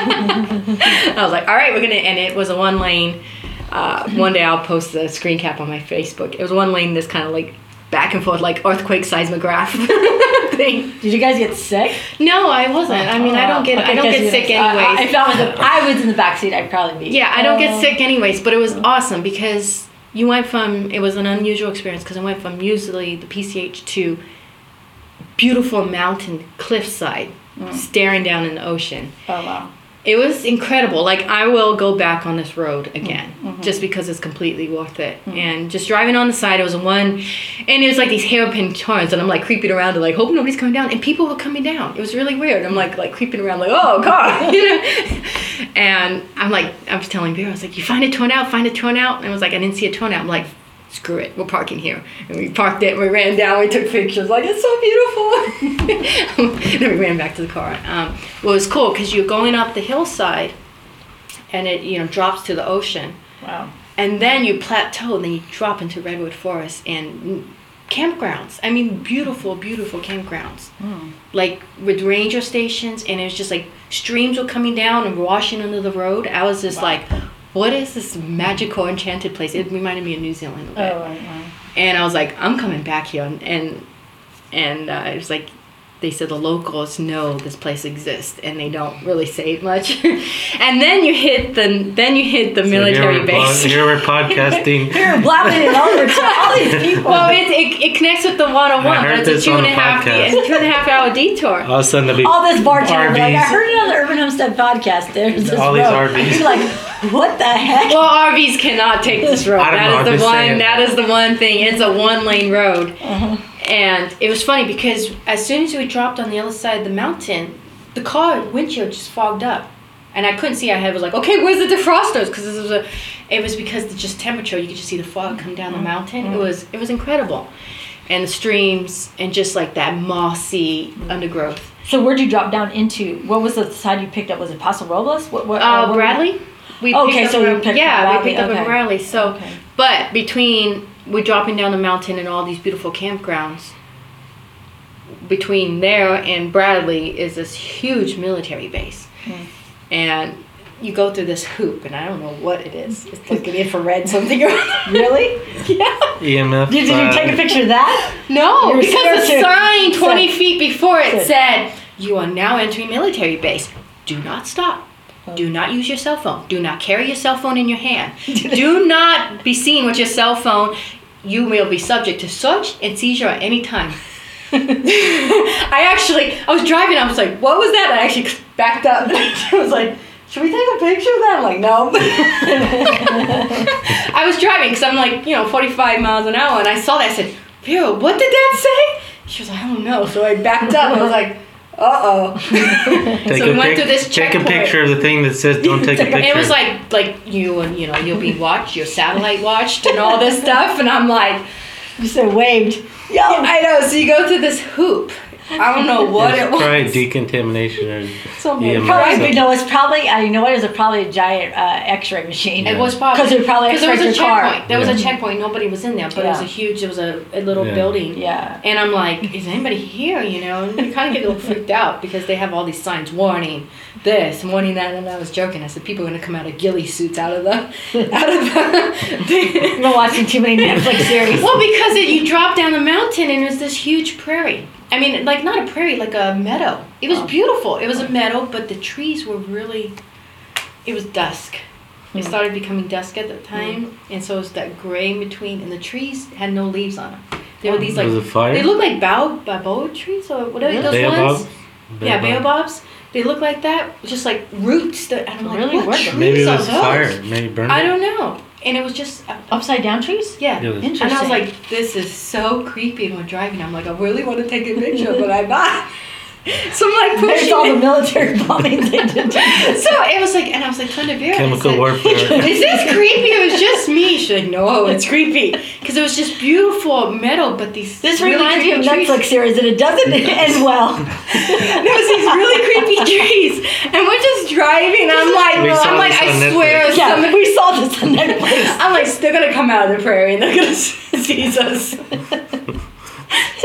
D: I was like, all right, we're gonna, and it was a one lane. Uh, one day I'll post the screen cap on my Facebook. It was one lane, this kind of like back and forth, like earthquake seismograph thing.
E: Did you guys get sick?
D: No, I wasn't. I mean, I don't get, I don't get sick anyways.
E: if I was, the, I was in the back seat, I'd probably be.
D: Yeah, I don't get um, sick anyways, but it was awesome because you went from it was an unusual experience because I went from usually the PCH to beautiful mountain cliffside mm. staring down in the ocean.
E: Oh wow.
D: It was incredible. Like I will go back on this road mm-hmm. again mm-hmm. just because it's completely worth it. Mm-hmm. And just driving on the side, it was one, and it was like these hairpin turns, and I'm like creeping around and like hope nobody's coming down, and people were coming down. It was really weird. I'm like like creeping around like oh god, you know. And I'm like I was telling Vera, I was like you find a turnout, find a turnout, and I was like I didn't see a turnout. I'm like. Screw it, we're parking here. And we parked it, we ran down, we took pictures, like, it's so beautiful. then we ran back to the car. Um, well, it was cool because you're going up the hillside and it, you know, drops to the ocean.
E: Wow.
D: and then you plateau, and then you drop into redwood forest and campgrounds. I mean, beautiful, beautiful campgrounds, like with ranger stations, and it was just like streams were coming down and washing under the road. I was just like, what is this magical, enchanted place? It reminded me of New Zealand a bit
B: Oh, right, right.
D: and I was like, I'm coming back here, and and, and uh, it was like, they said the locals know this place exists, and they don't really say it much, and then you hit the then you hit the
C: So
D: military
C: here we're,
D: base.
C: Here we're podcasting.
B: You're blabbing it over to all these people.
D: well, it, it, it connects with the 101,
C: I
D: but
C: heard
D: it's a
C: this
D: two
C: on
D: and a
C: a
D: half
C: podcast.
D: it's a two and a half hour detour.
C: All of a sudden, there'll be
B: all this bartender, like, I heard it on the Urban Homestead podcast. There's this
C: All these
B: road.
C: RVs.
B: You're like, what the heck?
D: Well, RVs cannot take this road.
C: I don't
D: That
C: know,
D: is
C: I'm
D: the one.
C: saying.
D: That is the one thing. It's a one lane road,
B: Uh-huh.
D: And it was funny because as soon as we dropped on the other side of the mountain, the car windshield just fogged up, and I couldn't see ahead. I was like, okay, where's the defrosters? Because this was a, it was because the just temperature. You could just see the fog come down the mm-hmm. mountain. It mm-hmm. was it was incredible, and the streams and just like that mossy mm-hmm. undergrowth.
B: So where'd you drop down into? What was the side you picked up? Was it Paso Robles? What? what
D: Uh, Bradley. We
B: Okay,
D: picked up
B: so you picked
D: yeah,
B: up
D: we picked up in. Bradley. So,
B: Okay.
D: but between we're dropping down the mountain and all these beautiful campgrounds. Between there and Bradley is this huge military base,
B: Hmm.
D: and you go through this hoop, and I don't know what it is. It's like an infrared something. or other.
B: Really?
D: yeah.
C: EMF.
B: Did, did you take a picture of that?
D: No,
B: You were
D: because the sign 20
B: said-
D: feet before it
B: Good.
D: said, You are now entering military base. Do not stop. Do not use your cell phone. Do not carry your cell phone in your hand. Do not be seen with your cell phone. You will be subject to search and seizure at any time. I actually, I was driving. I was like, "What was that?" I actually backed up. I was like, "Should we take a picture of that?" I'm like, "No." I was driving because I'm like, you know, 45 miles an hour, and I saw that. I said, "Vera, what did that say?" She was like, "I don't know." So I backed up. I was like, "Uh oh."
C: Take
D: so
C: a
D: we went
C: pic-
D: through this
C: Take a picture of the thing that says "Don't take a picture."
D: It was like like you and you know you'll be watched, your satellite watched, and all this stuff, and I'm like,
B: You said waved. Yo.
D: I know. So you go through this hoop. I don't know what
C: It's
D: it was.
C: probably decontamination or
D: Something.
C: EMF.
B: Probably, no, it's probably, uh, you know what, it was a, probably a giant uh, x-ray machine.
D: It was probably
B: Because it probably
D: because there was a
B: x-rayed your car.
D: checkpoint. There was a checkpoint. Nobody was in there, but it was a huge. It was a, a little
C: Yeah.
D: building.
B: Yeah.
D: And I'm like, is anybody here? You know, and you kind of get a little freaked out because they have all these signs warning this, morning that. And I was joking. I said, people are gonna come out of ghillie suits out of the, out of the.
B: You've been watching too many Netflix series.
D: well, because it, you drop down the mountain and it was this huge prairie. I mean, like not a prairie, like a meadow. It was
B: Oh.
D: beautiful. It was a meadow, but the trees were really. It was dusk. It
B: Hmm.
D: started becoming dusk at that time, and so it was that gray in between, and the trees had no leaves on them. They were these like
C: was it fire?
D: they look like bao baboa trees or whatever
B: Really?
D: those
C: Baobab?
D: ones. Yeah, baobabs. They look like that, just like roots. That and I'm like,
B: Really?
D: what
B: What?
D: trees
C: Maybe it
D: are
C: was
D: those?
C: fire. Maybe burned
D: I don't know. And it was just uh,
B: Upside down trees?
D: yeah.
C: It was- Interesting.
D: And I was like, this is so creepy. And we're driving. I'm like, I really want to take a picture, but I'm not. So I'm like
B: There's
D: pushing
B: all the military bombing they did.
D: So it was like, and I was like, trying to Vera. and
C: Chemical
D: said,
C: warfare.
D: Is this creepy? It was just me. She's like, no, it's creepy. Because it was just beautiful metal, but these.
B: This
D: really
B: reminds me of
D: trees.
B: Netflix series and it doesn't end well.
D: There was these really creepy trees, and we're just driving. I'm like,
C: We saw
D: I'm like, I swear,
C: Netflix.
B: yeah,
D: somebody.
B: we saw this on Netflix.
D: I'm like, they're gonna come out of the prairie and they're gonna seize us.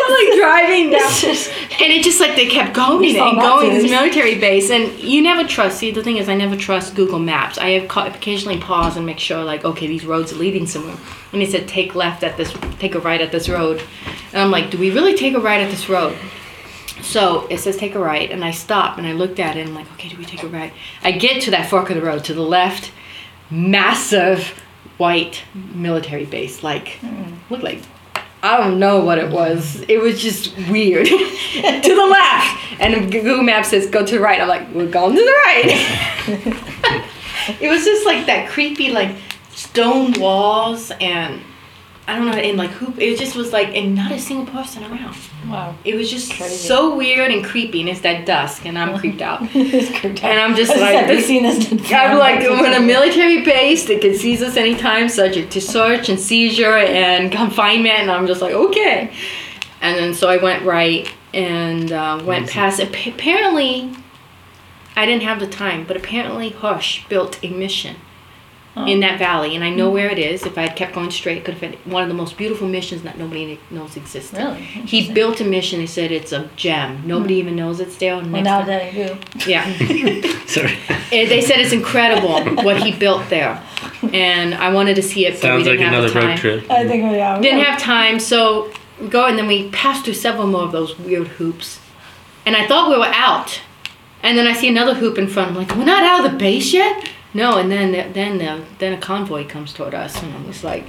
D: Like driving down, and it just like they kept going and going this military base, and you never trust. See, the thing is, I never trust Google Maps. I have ca- occasionally pause and make sure, like, okay, these roads are leading somewhere. And he said, take left at this, take a right at this road, and I'm like, do we really take a right at this road? So it says take a right, and I stop and I looked at it and I'm like, okay, do we take a right? I get to that fork of the road to the left, massive white military base, like mm. look like I don't know what it was. It was just weird. to the left, and Google Maps says go to the right. I'm like, we're going to the right. it was just like that creepy like stone walls and I don't know, and like hoop. It just was like, and not a single person around.
B: wow.
D: It was just
B: Crazy.
D: so weird and creepy, and it's that dusk, and I'm creeped out.
B: It's creeped out.
D: And I'm just
B: I
D: like,
B: said, we've
D: this-
B: seen this.
D: I'm like, we're in a military base that can seize us anytime, subject to search and seizure and confinement, and I'm just like, okay. And then so I went right and uh, went past. Apparently, I didn't have the time, but apparently Hush built a mission in that valley, and I know where it is. If I had kept going straight, it could have been one of the most beautiful missions that nobody knows existed.
B: Really?
D: He built a mission. He said it's a gem. Nobody even knows it's there.
B: Well, now
D: time-
B: that I do.
D: yeah.
C: Sorry.
D: Eh, they said it's incredible what he built there, and I wanted to see it, but we
C: Sounds like
D: didn't have
C: another
D: time.
C: road trip.
B: I think we are.
D: Didn't have time, so we go and then we passed through several more of those weird hoops, and I thought we were out, and then I see another hoop in front. I'm like, we're not out of the base yet. No, and then then the, then a convoy comes toward us, and I'm just like.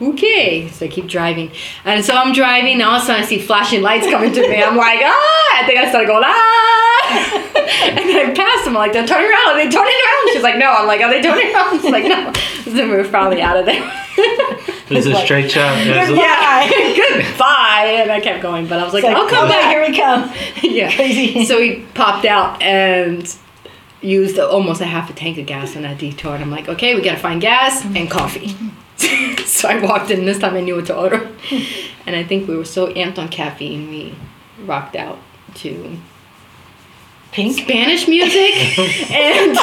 D: Okay, so I keep driving, and so I'm driving. And all of a sudden, I see flashing lights coming to me. I'm like, ah! I think I started going ah! and then I pass them. I'm like, they're turning around. Are they turning around? She's like, no. I'm like, are they turning around? She's like, no. Then we were finally out of there.
C: It was a
B: like-
C: straight shot. It was a-
D: Yeah, goodbye. And I kept going, but I was like,
B: like,
D: I'll come
B: oh,
D: back.
B: Here we come.
D: yeah.
B: Crazy.
D: So we popped out and used almost a half a tank of gas on that detour. And I'm like, okay, we gotta find gas and coffee. so I walked in. This time I knew what to order. And I think we were so amped on caffeine, we rocked out to
B: Pink.
D: Spanish music, and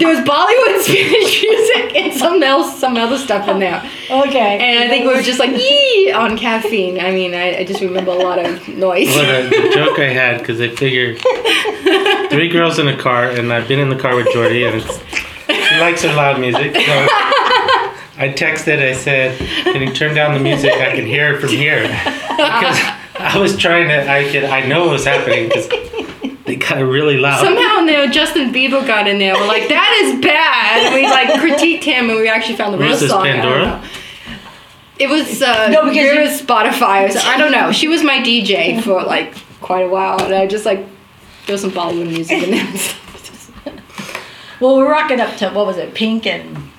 D: there was Bollywood Spanish music and some else, some other stuff in there.
B: Okay.
D: And I think we were just like yee on caffeine. I mean, I, I just remember a lot of noise.
C: What a, the joke I had because I figured three girls in a car, and I've been in the car with Jordy, and it's, she likes her loud music. So I texted, I said, "Can you turn down the music? I can hear it from here." Because I was trying to, I could, I know what was happening because they got really loud.
D: Somehow in there, Justin Bieber got in there. We're like, that is bad. And we like critiqued him, and we actually found the real
C: this
D: song. I don't
C: Pandora?
D: It was uh,
B: No, because
D: Vera's
B: you-
D: Spotify. Or so, I don't know. She was my DJ for like quite a while, and I just like threw some Bollywood music in there.
B: Well, we're rocking up to what was it, Pink and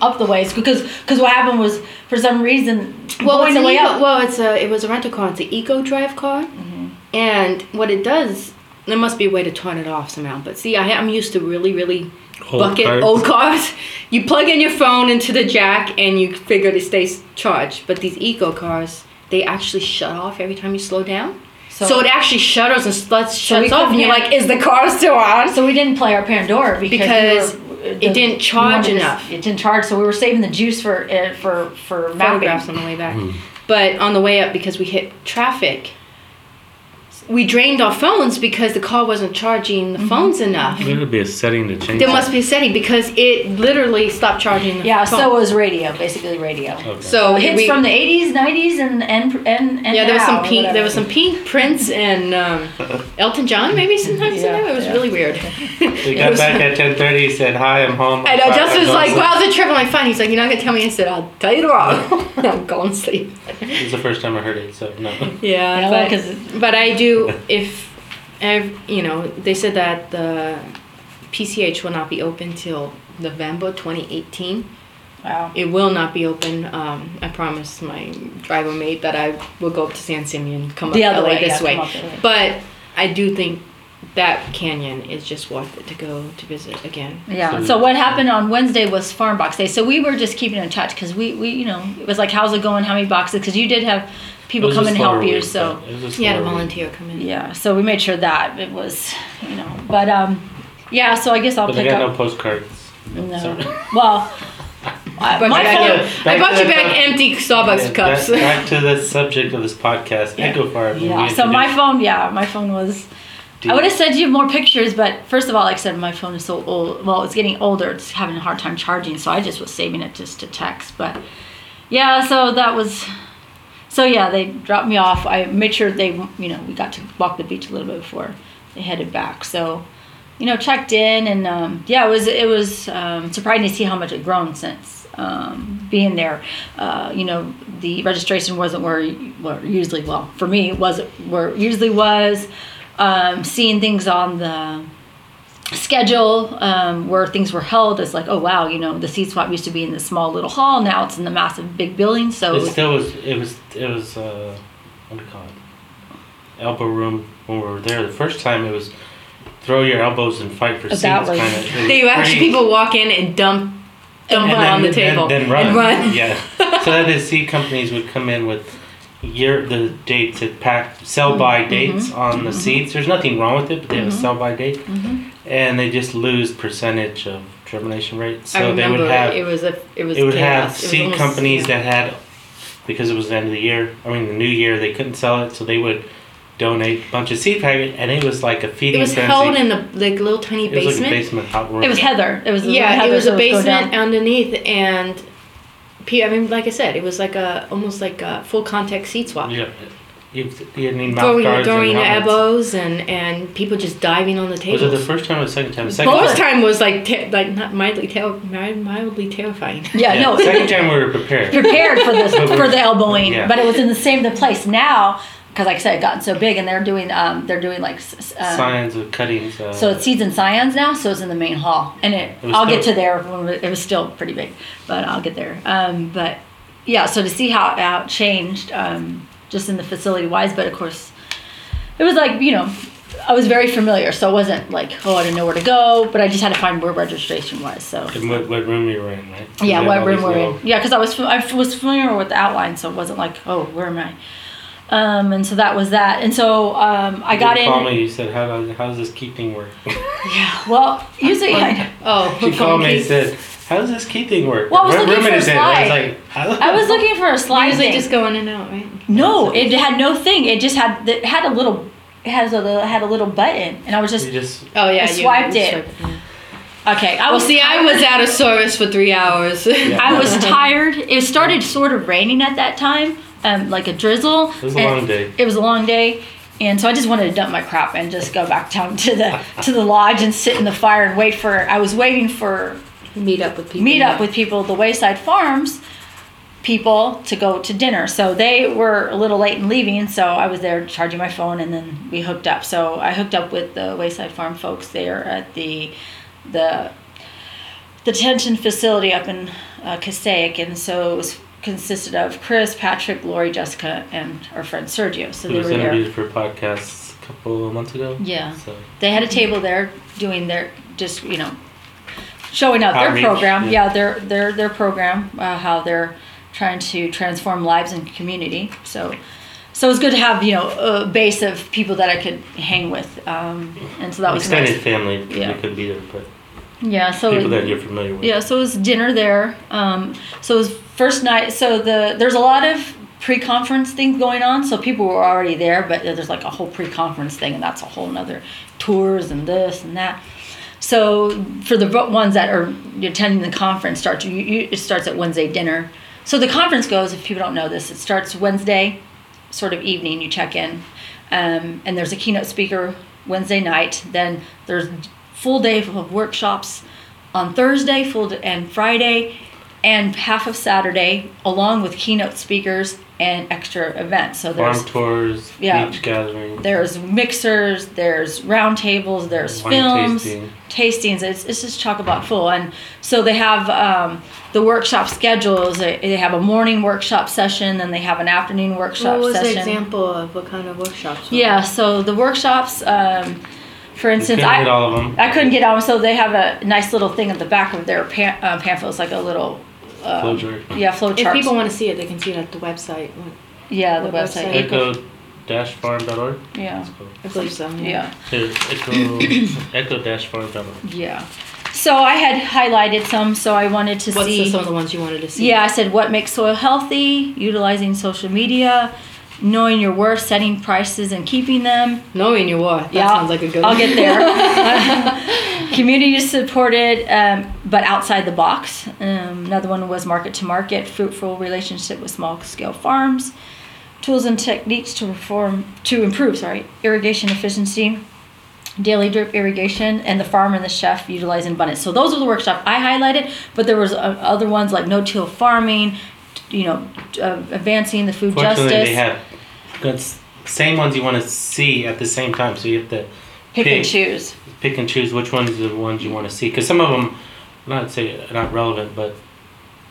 B: up the ways because because what happened was for some reason
D: Well,
B: going
D: it's
B: the
D: an
B: way
D: eco,
B: up.
D: well, it's a it was a rental car. It's an Eco Drive car,
B: Mm-hmm.
D: and what it does, there must be a way to turn it off somehow. But see, I, I'm used to really, really
C: Old
D: bucket
C: cars.
D: old cars. You plug in your phone into the jack, and you figure it stays charged. But these Eco cars, they actually shut off every time you slow down. So, it actually shutters and sluts,
B: So
D: shuts off, and you're like, "Is the car still on?"
B: So we didn't play our Pandora because,
D: Because
B: we were-
D: it didn't charge
B: we wanted
D: enough.
B: It didn't charge, so we were saving the juice for uh, for for
D: photographs
B: mapping.
D: on the way back. But on the way up, because we hit traffic, we drained our phones because the car wasn't charging the phones enough.
C: There would be a setting to change.
D: There
C: that.
D: must be a setting because it literally stopped charging the
B: Yeah,
D: phone.
B: so was radio, basically radio.
C: Okay.
D: so
B: hits
D: we,
B: from the '80s, '90s, and and and, and
D: yeah, there was some
B: or
D: pink. There was some pink Prince and um, Elton John maybe sometimes in
B: Yeah,
D: there. It was
B: yeah.
D: really weird.
C: We got
D: was-
C: back at ten thirty. He said, "Hi, I'm home."
D: I know.
C: I'm
D: Justin was like,
C: to sleep."
D: "Well, how's the trip?" I'm like, "Fine." He's like, "You're not gonna tell me?" I said, "I'll tell you tomorrow." I'm going to sleep.
C: This is the first time I heard it, so no.
D: Yeah,
B: Yeah,
D: but,
B: 'cause-
D: but I do if, ev- you know, they said that the PCH will not be open till November 2018.
B: Wow.
D: It will not be open. Um, I promised my driver mate that I will go up to San Simeon, come
B: The
D: up
B: other
D: LA
B: way,
D: this
B: yeah,
D: way.
B: come up the other way.
D: But I do think that canyon is just worth it to go to visit again.
B: Yeah.
C: So-
B: So what happened on Wednesday was Farm Box Day. So we were just keeping in touch because we, we, you know, it was like, how's it going? How many boxes? Because you did have people come
C: a
B: and help you.
C: week,
B: So
C: but it was a
D: He had a
C: slower week.
D: volunteer come in.
B: yeah. So we made sure that it was, you know, but um, yeah. So I guess I'll
C: But I
B: pick
C: got
B: up.
C: no postcards.
B: No.
C: Sorry.
B: Well, I,
D: Brought you back,
B: phone.
C: phone-
D: I brought
C: to
D: you back
C: top.
D: empty Starbucks
C: Yeah,
D: cups.
C: Back, back to the subject of this podcast. Eco Farm.
B: Yeah. So my phone. Yeah, my phone was. I would have sent you have more pictures, but first of all, like I said, my phone is so old. Well, it's getting older. It's having a hard time charging, so I just was saving it just to text. But yeah, so that was. So yeah, they dropped me off. I made sure they, you know, we got to walk the beach a little bit before they headed back. So, you know, checked in and um, yeah, it was it was um, surprising to see how much it grown since um, being there. Uh, you know, the registration wasn't where where usually well for me it wasn't where it usually was. Um, seeing things on the schedule um, where things were held is like oh wow you know the seat swap used to be in this small little hall now it's in the massive big building so
C: It still was. It was. It was. Uh, what do you call it? Elbow room. When we were there the first time, it was throw your elbows and fight for
B: Oh,
C: seats.
B: that was-
C: kind of. Thing.
D: They actually people walk in and dump dump them on the table
C: Then, then run.
D: and run.
C: Yeah. so that the seat companies would come in with year the dates at pack sell by
D: Mm-hmm.
C: dates on the seats. There's nothing wrong with it, but they have a sell by date,
B: Mm-hmm.
C: And they just lose percentage of germination rate.
D: I
C: So they would have
D: it was a it was
C: it would have
D: chaos. It was
C: seed
D: almost-
C: companies
D: yeah.
C: that had because it was the end of the year. I mean the new year they couldn't sell it, so they would donate a bunch of seed packets, and it was like a feeding.
D: It
C: feeding
D: was
C: frenzy.
D: held in a like little tiny
C: it was like a
D: basement.
C: basement hot work.
B: It was Heather. It was
D: yeah,
B: Heather,
D: it was
B: so
D: a basement
B: down.
D: underneath, and pe- I mean, like I said, it was like a almost like a full contact seed swap.
C: Yeah, you, you need mouth
D: Throwing,
C: guards
D: throwing
C: and helmets.
D: elbows and, and people just diving on the
C: Was it the first time or the second time? The
D: The
C: second
D: first
C: time.
D: time was like te- like not mildly ter- mildly terrifying.
B: Yeah, no.
C: Second time we were prepared.
B: prepared for this for the elbowing,
C: Yeah.
B: but it was in the same the place now because, like I said, it gotten so big, and they're doing um, they're doing like s- s- um,
C: Scions of cuttings. Uh,
B: So it's seeds and scions now, so it's in the main hall, and it.
C: It
B: I'll get to there. When it was still pretty big, but I'll get there. Um, but yeah, so to see how, how it changed, um, just in the facility wise, but of course, it was like you know, I was very familiar, so it wasn't like oh I didn't know where to go, but I just had to find where registration was. So
C: and what, what room you were in, right?
B: yeah, what room we're in? Yeah, because I was I was familiar with the outline, so it wasn't like oh where am I? Um, and so that was that, and so um, I
C: You
B: got in.
C: Call me. You said, "How does how does this key thing work?" Yeah.
B: Well, usually I.
D: Oh,
C: she called me and said, "How does this key thing work?"
B: Well, I was
C: what
B: looking
C: room
B: for
C: is
B: a
C: it? I was
B: slide.
C: like,
B: I was looking for a slide
D: Usually
B: thing.
D: just go in and out, right?
B: no, it had no thing. It just had it had a little it has a little, had a little button, and I was just
C: You just
D: Oh yeah,
B: I swiped
D: you
B: it.
D: swiped
B: okay. I
D: Well,
B: was
D: see, I was out of service for three hours.
B: I was tired. It started sort of raining at that time, um, like a drizzle.
C: It was a long day.
B: It was a long day, and so I just wanted to dump my crap and just go back down to the to the lodge and sit in the fire and wait for. I was waiting for
D: meet up with people.
B: meet up with people at the Wayside Farms people to go to dinner. So they were a little late in leaving, so I was there charging my phone and then we hooked up. So I hooked up with the Wayside Farm folks there at the the the detention facility up in uh, Passaic, and so it was consisted of Chris, Patrick, Lori, Jessica, and our friend Sergio. So
C: It
B: they
C: was
B: were there.
C: interviewed for podcasts a couple of months ago.
B: Yeah.
C: So
B: They had a table there doing their just you know showing out their program.
C: yeah.
B: Yeah, their their their program, uh, how they're trying to transform lives and community. So. So it was good to have you know a base of people that I could hang with, um, and so that was
C: extended
B: nice.
C: family
B: Yeah.
C: we couldn't be there, but
B: Yeah, so
C: people that you're familiar with.
B: yeah, so it was dinner there. Um, so it was first night. So the there's a lot of pre-conference things going on. So people were already there, but there's like a whole pre-conference thing, and that's a whole nother tours and this and that. So for the ones that are attending the conference, starts you, it starts at Wednesday dinner. So the conference goes. If people don't know this, it starts Wednesday, sort of evening. You check in, um, and there's a keynote speaker Wednesday night. Then there's full day of workshops on Thursday, full and Friday, and half of Saturday, along with keynote speakers and extra events. So
C: Farm
B: there's
C: tours,
B: Yeah.
C: beach gathering,
B: there's mixers, there's round tables, there's
C: Wine
B: films,
C: tasting.
B: tastings. It's, it's just chock a block full. And so they have um, the workshop schedules. They, they have a morning workshop session, then they have an afternoon workshop
D: What was
B: session.
D: the example of what kind of workshops? were
B: Yeah, so the workshops, um, for
C: You
B: instance,
C: couldn't
B: I,
C: all of them.
B: I couldn't get on, so they have a nice little thing at the back of their pan, uh, pamphlet. Like a little, uh,
C: Flowchart.
B: yeah, flow
D: If people want to see it, they can see it at the website.
B: yeah, the
D: what
B: website.
D: website?
B: Eco-
C: Eco-farm.org.
B: Yeah,
D: I believe so.
B: yeah,
C: Here, Eco, eco-farm.org.
B: yeah. So I had highlighted some, so I wanted to
D: What's
B: see.
D: the, some of the ones you wanted to see?
B: Yeah, I said what makes soil healthy, utilizing social media, knowing your worth, setting prices and keeping them.
D: Knowing your worth. That
B: Yeah,
D: sounds like a good
B: I'll
D: one.
B: get there. Community supported, um, but outside the box. Um, another one was market to market, fruitful relationship with small scale farms, tools and techniques to reform to improve. Sorry, irrigation efficiency, daily drip irrigation, and the farmer and the chef utilizing abundance. So those are the workshops I highlighted. But there was uh, other ones like no till farming, you know, uh, advancing the food
C: Fortunately,
B: justice.
C: they have the s- same ones you want to see at the same time, so you have to
B: pick and choose.
C: pick and choose which ones are the ones you want to see. Because some of them, not say not relevant, but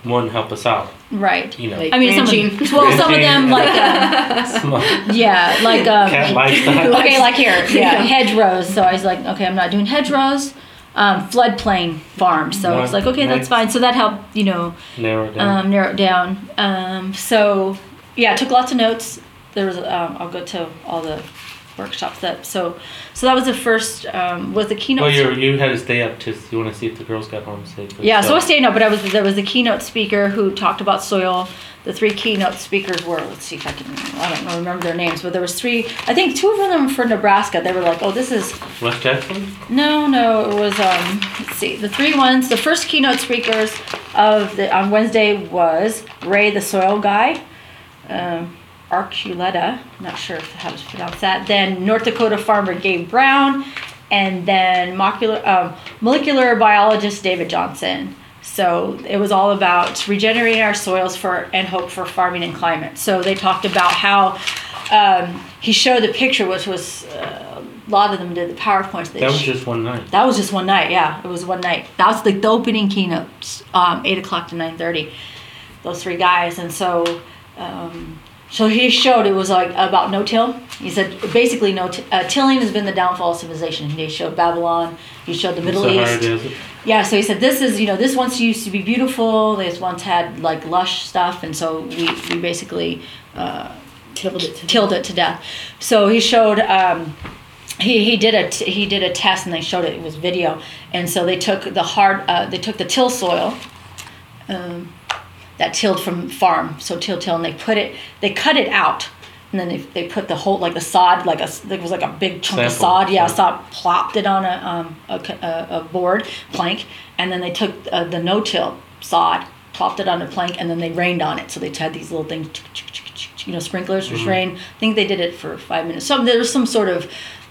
C: wouldn't help us out.
B: Right.
C: You know,
D: Like-
B: I mean, some of, well, some of them like. Um,
C: Small
B: Yeah, like um,
C: cat lifestyle.
B: okay, like here, yeah, hedgerows. So I was like, okay, I'm not doing hedgerows. Um, floodplain farms. So it's like, okay, that's fine. So that helped, you know,
C: Narrow it down.
B: um, narrow it down. Um, so yeah, I took lots of notes. There was, um, I'll go to all the workshops. That so so that was the first um, was the keynote.
C: Well, you you had to stay up to you want to see if the girls got home safe.
B: Yeah, so I was staying up, but I was there was a keynote speaker who talked about soil. The three keynote speakers were let's see if I can I don't know, remember their names, but there was three. I think two of them for Nebraska. They were like, oh, this is
C: West Jackson.
B: no, no, it was um. Let's see, the three ones. The first keynote speakers of the on Wednesday was Ray, the soil guy, um, Archuleta. Not sure if how to pronounce that. Then North Dakota farmer Gabe Brown, and then molecular um, molecular biologist David Johnson. So it was all about regenerating our soils for and hope for farming and climate. So they talked about how um, he showed the picture, which was uh, a lot of them did the powerpoints. They
C: That was just one night.
B: that was just one night. Yeah, it was one night. That was like the opening keynote, um, eight o'clock to nine thirty. Those three guys, and so, um, so he showed it was like about no till. He said basically no t- uh, tilling has been the downfall of civilization. He showed Babylon. He showed the Middle
C: Sahara
B: East.
C: Desert.
B: Yeah, so he said this is you know this once used to be beautiful. This once had like lush stuff, and so we we basically uh,
D: Killed it. To
B: killed it to death. So he showed. Um, he, he did a t- he did a test and they showed it. It was video, and so they took the hard uh, they took the till soil, um, that tilled from farm. So till till and they put it they cut it out, and then they, they put the whole like the sod like a there was like a big chunk of sod yeah sod plopped it on a um a, a- board plank, and then they took uh, the no till sod plopped it on a plank, and then they rained on it. So they had these little things you know, sprinklers
C: Mm-hmm.
B: for rain. I think they did it for five minutes. So there was some sort of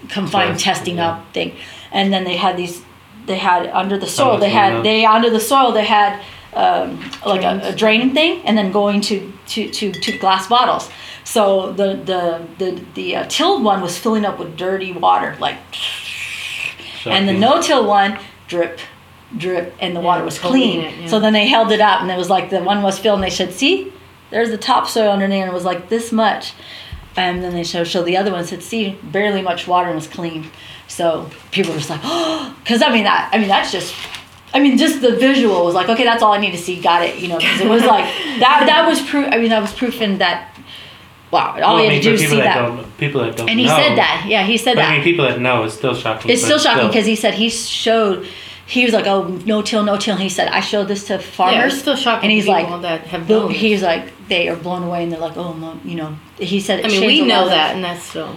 B: confined
C: Test,
B: testing
C: yeah.
B: up thing, and then they had these. They had under the soil. They had they under the soil. They had um, like a, a draining thing, and then going to to to, to glass bottles. So the the the the uh, tilled one was filling up with dirty water, like, and the no-till one drip drip and the water was clean
D: it, yeah.
B: so then they held it up and it was like the one was filled and they said see there's the topsoil underneath and it was like this much and then they showed, showed the other one said see barely much water and was clean so people were just like oh because i mean that i mean that's just I mean, just the visual was like, okay, that's all I need to see. Got it, you know, because it was like that. That was proof. I mean, that was proof in that. Wow, all
C: Well, I
B: you
C: mean,
B: had to do is see
C: that, people that don't
B: And he
C: know,
B: said that. Yeah, he said
C: But
B: that.
C: I mean, people that know, it's still shocking.
B: It's still shocking because he said he showed. He was like, "Oh, no till, no till." He said, "I showed this to
D: Yeah,
B: farmers."
D: it's still shocking
B: And he's like,
D: that have known.
B: he's like, they are blown away, and they're like, "Oh, no, you know." He said,
D: I mean, we know that, and that's still.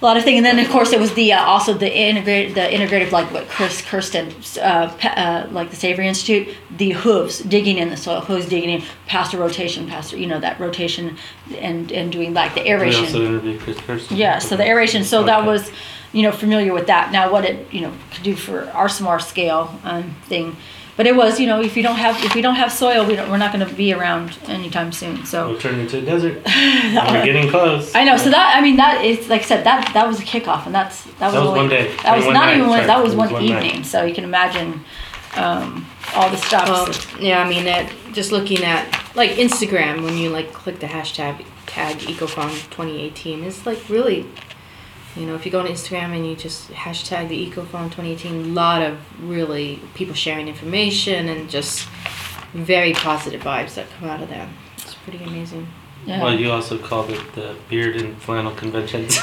B: A lot of things. And then, of course, it was the uh, also the integrated, the integrative, like what Chris Kirsten, uh, uh, like the Savory Institute, the hooves digging in the soil, hooves digging in, past a rotation, past you know that rotation, and and doing like the
C: We
B: aeration.
C: also interviewed Chris Kirsten.
B: Yeah, so the aeration. So that was, you know, familiar with that. Now, what it you know could do for our small scale um, thing, but it was you know if you don't have if we don't have soil, we don't, we're not going to be around anytime soon. So
C: We'll turn into a desert. We're getting close.
B: I know. So that I mean that is like I said that that was a kickoff, and that's that was,
C: That was
B: only,
C: one day.
B: That was
C: one
B: not
C: night,
B: even one.
C: sorry.
B: That was
C: It
B: one,
C: was one night.
B: evening. So you can imagine um, all the stuff.
D: Well, yeah, I mean that. Just looking at like Instagram, when you like click the hashtag tag EcoFarm 2018, it's like really, you know, if you go on Instagram and you just hashtag the EcoFarm 2018, a lot of really people sharing information and just very positive vibes that come out of there. It's pretty amazing.
B: yeah.
C: Well, you also called it the Beard and Flannel Convention.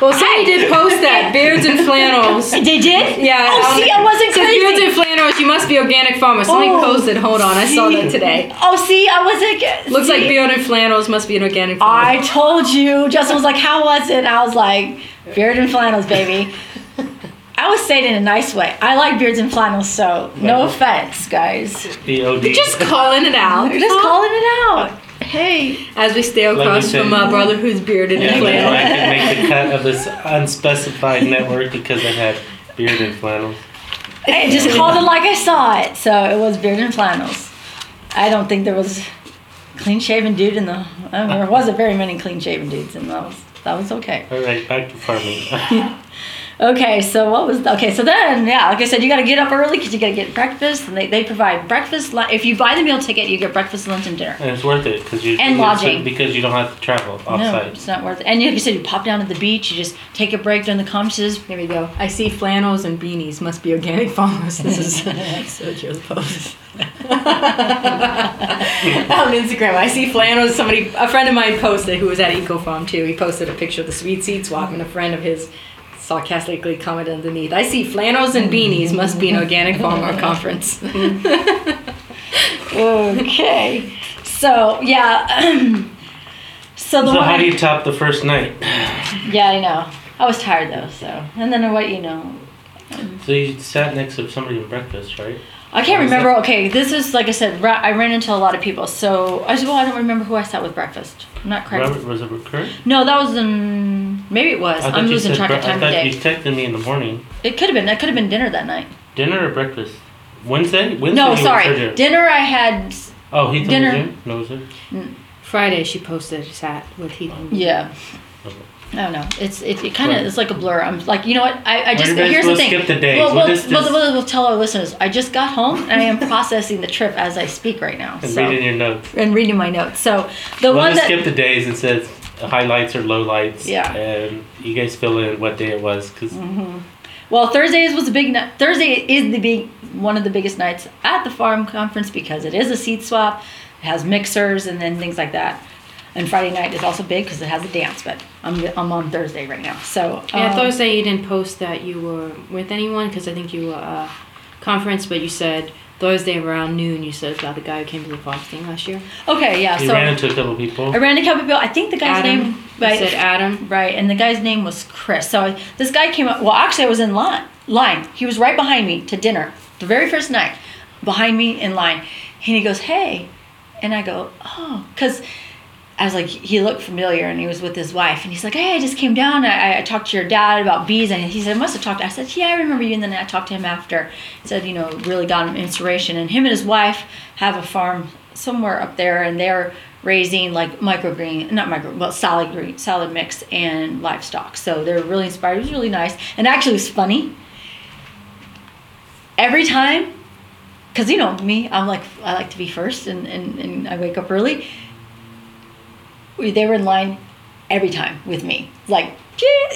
D: Well, somebody did post that beards and flannels.
B: they did.
D: Yeah.
B: Oh,
D: on
B: see,
D: the-
B: I wasn't
D: says
B: crazy.
D: Beards and flannels. You must be organic farmer. Somebody
B: Oh,
D: posted. Hold on, I saw that today.
B: Oh, see, I wasn't.
D: Looks like
B: see?
D: beard and flannels must be an organic farmer.
B: I told you. Justin was like, "How was it?" I was like, "Beard and flannels, baby." I was saying it in a nice way. I like beards and flannels, so no offense, guys.
C: B-O-D.
D: just calling it out.
B: We're just calling it out. Hey,
D: As we stay across
C: say-
D: from my brother who's bearded
C: Yeah,
D: and
C: but I
D: flannel.
C: could make the cut of this unspecified network because I had beard and flannels.
B: I just called it like I saw it. So it was beard and flannels. I don't think there was clean shaven dude in the. I mean, there wasn't very many clean shaven dudes, in that was that was okay.
C: All right, back to farming.
B: Okay, so what was okay? So then, yeah, like I said, you got to get up early because you got to get breakfast, and they, they provide breakfast. lu- If you buy the meal ticket, you get breakfast, lunch, and dinner.
C: And it's worth it because you
B: And
C: because-
B: lodging.
C: because you don't have to travel
B: No,
C: offsite.
B: it's not worth it. And like you said, you pop down to the beach, you just take a break during the conferences.
D: There we go. I see flannels and beanies. Must be organic farmers. This is Sergio's post. On Instagram, I see flannels. Somebody, a friend of mine posted who was at Eco Farm too. He posted a picture of the sweet seed swap, and a friend of his sarcastically commented underneath, "I see flannels and beanies. Must be an organic farmer conference."
B: Okay, so yeah, so the
C: So
B: one,
C: how do you top the first night?
B: yeah, I know. I was tired though, so and then what you know,
C: So you sat next to somebody in breakfast, right?
B: I can't
C: What was
B: remember. Okay, this is like I said. Ra- I ran into a lot of people, so I said, well, I don't remember who I sat with breakfast. I'm not correct.
C: Robert was it Kurt?
B: No, that was in maybe it was.
C: I thought
B: I'm
C: you
B: losing track
C: bre-
B: of time
C: I
B: of
C: thought
B: day.
C: you texted me in the morning.
B: It could have been. That could have been dinner that night.
C: Dinner or breakfast? Wednesday? Wednesday.
B: No,
C: you were
B: sorry. Dinner I had.
C: Oh, he
B: dinner.
C: dinner. No, was it?
D: Friday, she posted sat with Heath.
B: Yeah.
C: Okay.
B: I don't know. It's it, it kind of it's like a blur. I'm like, you know what? I, I just here's the thing.
C: skip the days.
B: Well, we'll, we'll, we'll, we'll tell our listeners. I just got home and I am processing the trip as I speak right now.
C: And
B: so
C: reading your notes.
B: and reading my notes. So the
C: We'll
B: one
C: just
B: that
C: skip the days. It says highlights or lowlights.
B: Yeah.
C: And you guys fill in what day it was because mm-hmm.
B: Well, Thursdays was a big night. Thursday is the big one of the biggest nights at the farm conference because it is a seed swap. It has mixers and then things like that. And Friday night is also big because it has a dance. But I'm I'm on Thursday right now. So
D: Yeah,
B: um,
D: Thursday you didn't post that you were with anyone because I think you were uh, conference, but you said Thursday around noon you said about the guy who came to the farm thing last year.
B: Okay, yeah.
C: you
B: so
C: ran into a couple people.
B: I ran into a couple people. I think the guy's
D: Adam.
B: name
D: You
B: right.
D: said Adam.
B: Right, and the guy's name was Chris. So I- this guy came up. Well, actually, I was in line. Line. He was right behind me to dinner the very first night, behind me in line, and he goes, "Hey," and I go, "Oh," because I was like, he looked familiar, and he was with his wife, and he's like, "Hey, I just came down. I, I talked to your dad about bees," and he said, "I must have talked." I said, "Yeah, I remember you." And then I talked to him after. Said, "You know, really got him inspiration." And him and his wife have a farm somewhere up there, and they're raising like microgreen, not micro, well, salad green, salad mix and livestock. So they're really inspired. It was really nice, and actually, it was funny. Every time, because you know me, I'm like I like to be first, and and, and I wake up early. We, they were in line every time with me, like.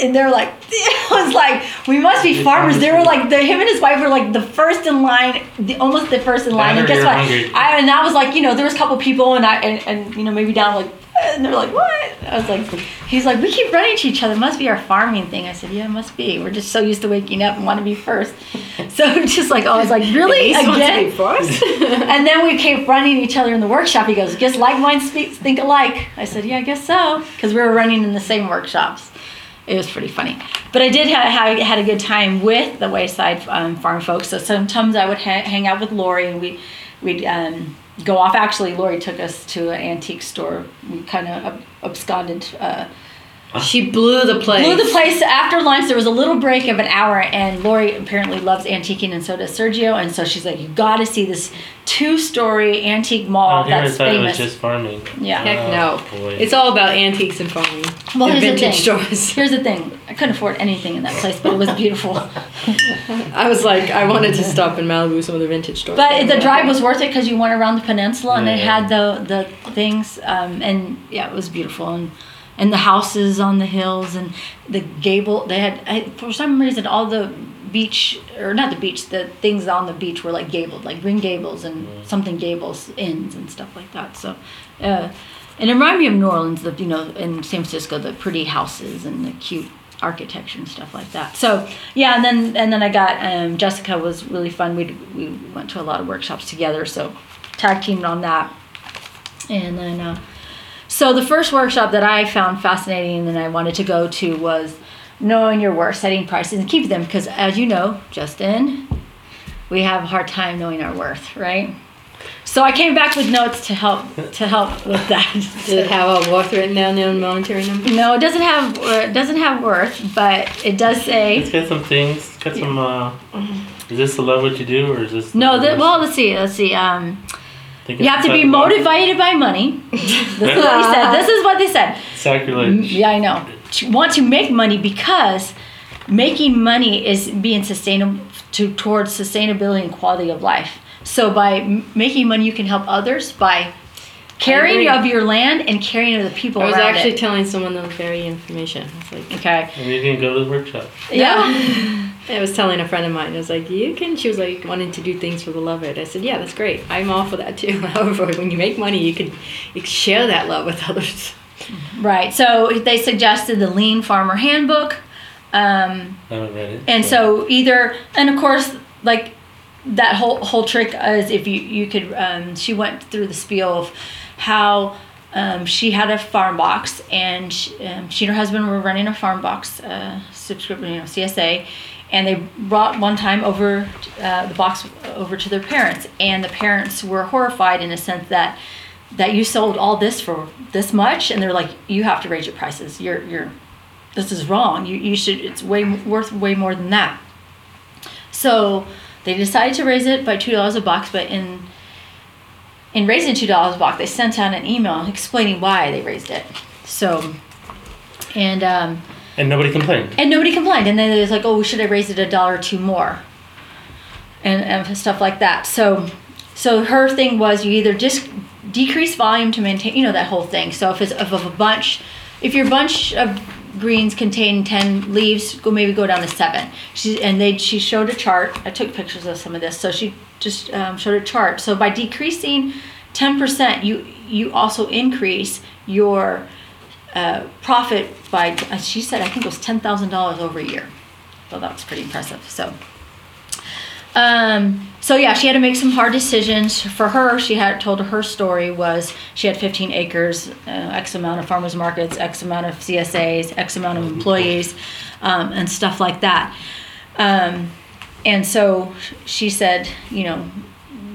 B: And they're like, it was like, we must be farmers. They were like, the him and his wife were like the first in line, the almost the first in line. And guess what?
C: hungry.
B: I and I was like, you know, there was a couple people, and I and, and you know maybe down like, and they're like, what? I was like, he's like, we keep running to each other. It Must be our farming thing. I said, yeah, it must be. We're just so used to waking up and want to be first. So just like, oh, I was like, really
D: Ace wants to
B: again?
D: first.
B: And then we kept running to each other in the workshop. He goes, guess like minds speak, think alike. I said, yeah, I guess so. Because we were running in the same workshops. It was pretty funny. But I did have, have had a good time with the Wayside um, Farm folks. So sometimes I would ha- hang out with Lori and we, we'd um, go off. Actually, Lori took us to an antique store. We kind of absconded. Uh,
D: she blew the place.
B: Blew the place after lunch. There was a little break of an hour, and Lori apparently loves antiquing, and so does Sergio. And so she's like, "You got to see this two-story antique mall
C: Oh, I
B: that's
C: thought it was
B: famous."
C: just farming.
B: Yeah.
D: Heck
C: Oh,
D: no.
C: boy.
D: It's all about antiques and farming.
B: Well,
D: and
B: here's the
D: vintage
B: thing.
D: stores.
B: Here's the thing: I couldn't afford anything in that place, but it was beautiful.
D: I was like, I wanted to stop in Malibu, some of the vintage stores.
B: But the drive was worth it because you went around the peninsula and it
C: Yeah.
B: had the the things, um, and yeah, it was beautiful and and the houses on the hills and the gable. They had I, for some reason all the beach or not the beach, the things on the beach were like gabled, like Green Gables and something Gables inns and stuff like that. So. Uh, and it reminded me of New Orleans, the you know, in San Francisco, the pretty houses and the cute architecture and stuff like that. So yeah, and then and then I got um, Jessica was really fun. We we went to a lot of workshops together, so tag teamed on that. And then uh, so the first workshop that I found fascinating and I wanted to go to was knowing your worth, setting prices, and keep them because as you know, Justin, we have a hard time knowing our worth, right? So I came back with notes to help to help with that.
D: Did it have a worth written down there in monetary number?
B: No, it doesn't have uh, it doesn't have worth, but it does
C: It's
B: say
C: got some things. It's got some. Uh, is this the love what you do, or is this?
B: no.
C: the
B: well, let's see, let's see. Um,
C: Think
B: you have to be
C: inside the box?
B: motivated by money. This is what he said. This is what they said.
C: Sacrilege.
B: Mm, yeah, I know. To want to make money because making money is being sustainable to towards sustainability and quality of life. So by m- making money, you can help others by caring
D: agree.
B: of your land and caring of the people
D: I was
B: around
D: actually
B: it.
D: telling someone the very information. I was like,
B: okay.
C: And you can go to the workshop.
B: Yeah.
D: I was telling a friend of mine, I was like, you can, she was like, wanting to do things for the love of it. I said, yeah, that's great. I'm all for that too. However, when you make money, you can, you share that love with others.
B: Right. So they suggested the Lean Farmer Handbook. Um,
C: I haven't read it.
B: and so either and of course like that whole whole trick is if you you could um, she went through the spiel of how um, she had a farm box and she, um, she and her husband were running a farm box uh, subscription you know CSA and they brought one time over uh, the box over to their parents and the parents were horrified in a sense that that you sold all this for this much and they're like you have to raise your prices you're you're this is wrong. You, you should, it's way worth way more than that. So they decided to raise it by $2 a box, but in, in raising $2 a box, they sent out an email explaining why they raised it. So, and, um,
C: And nobody complained.
B: and nobody complained. And then it was like, oh, we should I raise it a dollar or two more? And, and stuff like that. So, so her thing was you either just decrease volume to maintain, you know, that whole thing. So if it's if of a bunch, if your bunch of greens contain 10 leaves, go maybe go down to seven. She, and they, she showed a chart. I took pictures of some of this. So she just um, showed a chart. So by decreasing 10%, you, you also increase your uh, profit by, she said, I think it was $10,000 over a year. So that was pretty impressive. So, um, so yeah, she had to make some hard decisions. For her, she had told her, her story was she had 15 acres, uh, X amount of farmers markets, X amount of CSAs, X amount of employees, um, and stuff like that. Um, and so she said, you know,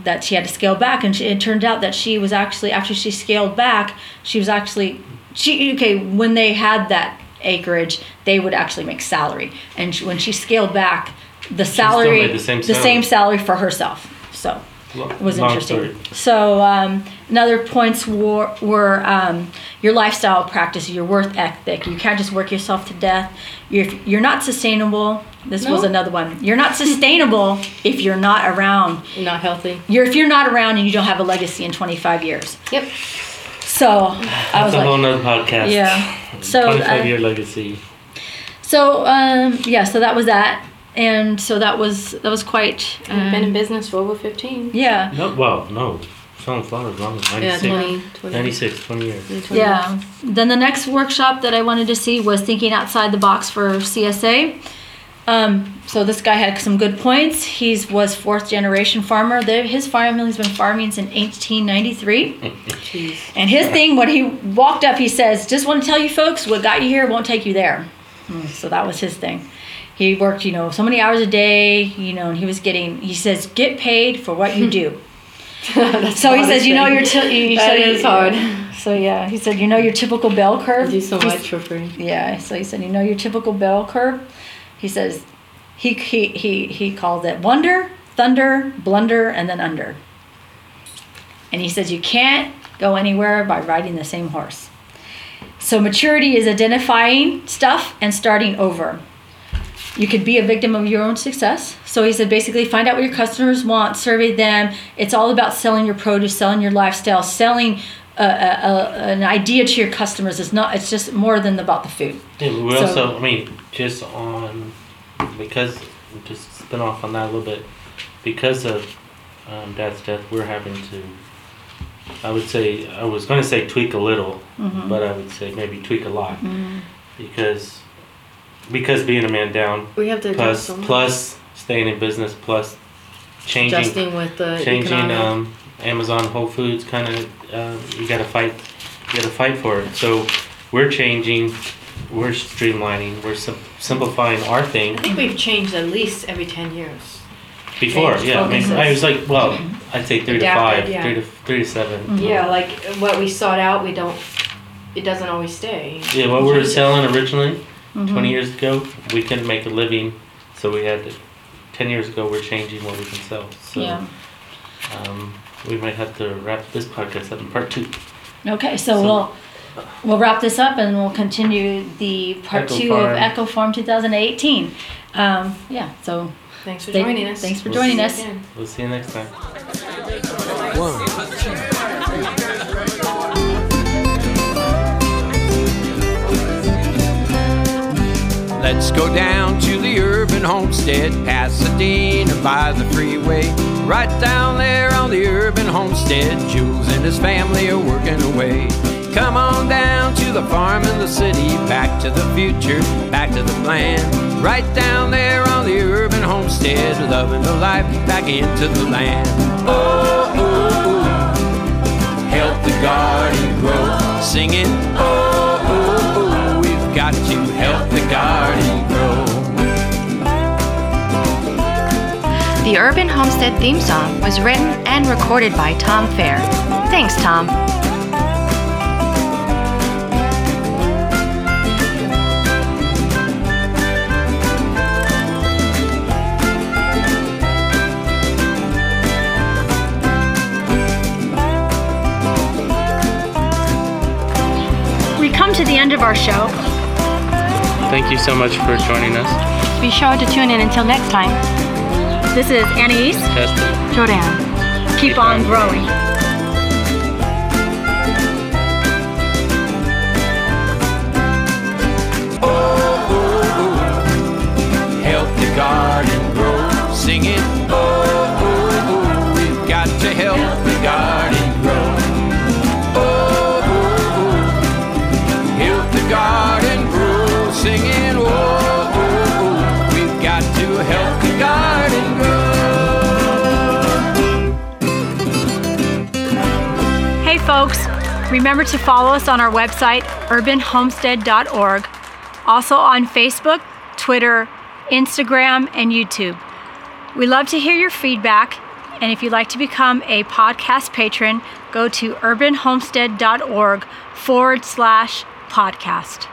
B: that she had to scale back, and she, it turned out that she was actually after she scaled back, she was actually she okay when they had that acreage, they would actually make salary, and she, when she scaled back, the salary
C: the same salary.
B: same salary for herself. So it was
C: long
B: interesting.
C: story.
B: So um, another points were, were um, your lifestyle practice, your worth ethic. You can't just work yourself to death. You're, you're not sustainable. This was another one. You're not sustainable if you're not around.
D: Not healthy.
B: You're if you're not around and you don't have a legacy in 25 years.
D: Yep.
B: So I
C: That's
B: was
C: a
B: like,
C: whole nother podcast.
B: yeah. So
C: 25
B: uh,
C: year legacy.
B: so um, yeah. So that was that, and so that was that was quite.
D: I've been in
B: Um,
D: business for over 15.
B: yeah.
C: No, well, no. Selling flowers long. 96,
D: Yeah, 20, 20,
C: 96, 20 years.
D: 20
B: Yeah. Then the next workshop that I wanted to see was thinking outside the box for CSA. Um, so this guy had some good points. He was fourth generation farmer. The, his family's been farming since 1893.
D: Jeez.
B: And his thing, when he walked up, he says, "Just want to tell you folks, what got you here won't take you there." Mm, So that was his thing. He worked, you know, so many hours a day, you know, and he was getting. He says, "Get paid for what you do." So he says, "You know,
D: hardest
B: your t- you
D: That is hard.
B: So yeah, he said, "You know your typical bell curve."
D: I do so much for free.
B: yeah, so he said, you know your typical bell curve? He says, he, he, he, he called it wonder, thunder, blunder, and then under. And he says, you can't go anywhere by riding the same horse. So maturity is identifying stuff and starting over. You could be a victim of your own success. So he said basically find out what your customers want, survey them. It's all about selling your produce, selling your lifestyle, selling a, a, a, an idea to your customers. It's not. It's just more than about the food.
C: Yeah, we
B: So-
C: also, I mean, just on, because, just spin off on that a little bit, because of um, Dad's death, we're having to, I would say, I was going to say tweak a little,
B: Mm-hmm.
C: but I would say maybe tweak a lot. Because, because being a man down,
D: We have to adjust
C: plus,
D: so much.
C: plus staying in business, plus changing,
D: adjusting with the
C: changing
D: economic.
C: um, Amazon, Whole Foods, kind of, uh, you gotta fight, you gotta fight for it. So we're changing, we're streamlining, we're sim- simplifying our thing.
D: I think we've changed at least every 10 years.
C: Before,
D: Changed
C: yeah, I mean,
D: focuses.
C: I was like, well, I'd say three to five,
D: yeah.
C: three to three to 7
D: Yeah, like what we sought out, we don't. It doesn't always stay.
C: Yeah, what we were selling originally,
B: Mm-hmm.
C: twenty years ago, we couldn't make a living, so we had to. Ten years ago, we're changing what we can sell. So
B: Yeah.
C: um, we might have to wrap this podcast up in part two.
B: Okay, so
C: So-
B: we'll
F: we'll wrap this up and we'll continue the part
C: Eco
F: two
C: Farm.
F: of Eco Farm 2018. Um, yeah, so
D: Thanks for
F: Thank-
D: joining us.
F: thanks for
D: We'll
F: joining us.
D: again.
C: We'll see you next time.
A: One. Let's go down to the urban homestead, Pasadena by the freeway. Right down there on the urban homestead, Jules and his family are working away. Come on down to the farm in the city, back to the future, back to the plan. Right down there on the urban homestead, loving the life back into the land. Oh, help the garden grow. Singing, oh, The
G: Urban Homestead theme song was written and recorded by Tom Fair. Thanks, Tom.
B: We come to the end of our show.
C: Thank you so much for joining us,
G: Be sure to tune in until next time.
B: This is Anais.
C: Justin.
G: Jordanne.
B: Keep on growing.
A: Oh, oh, oh. Help the garden grow. Singing, oh, oh,
B: remember to follow us on our website, urbanhomestead.org, also on Facebook, Twitter, Instagram, and YouTube. We love to hear your feedback, and if you'd like to become a podcast patron, go to urbanhomestead.org forward slash podcast.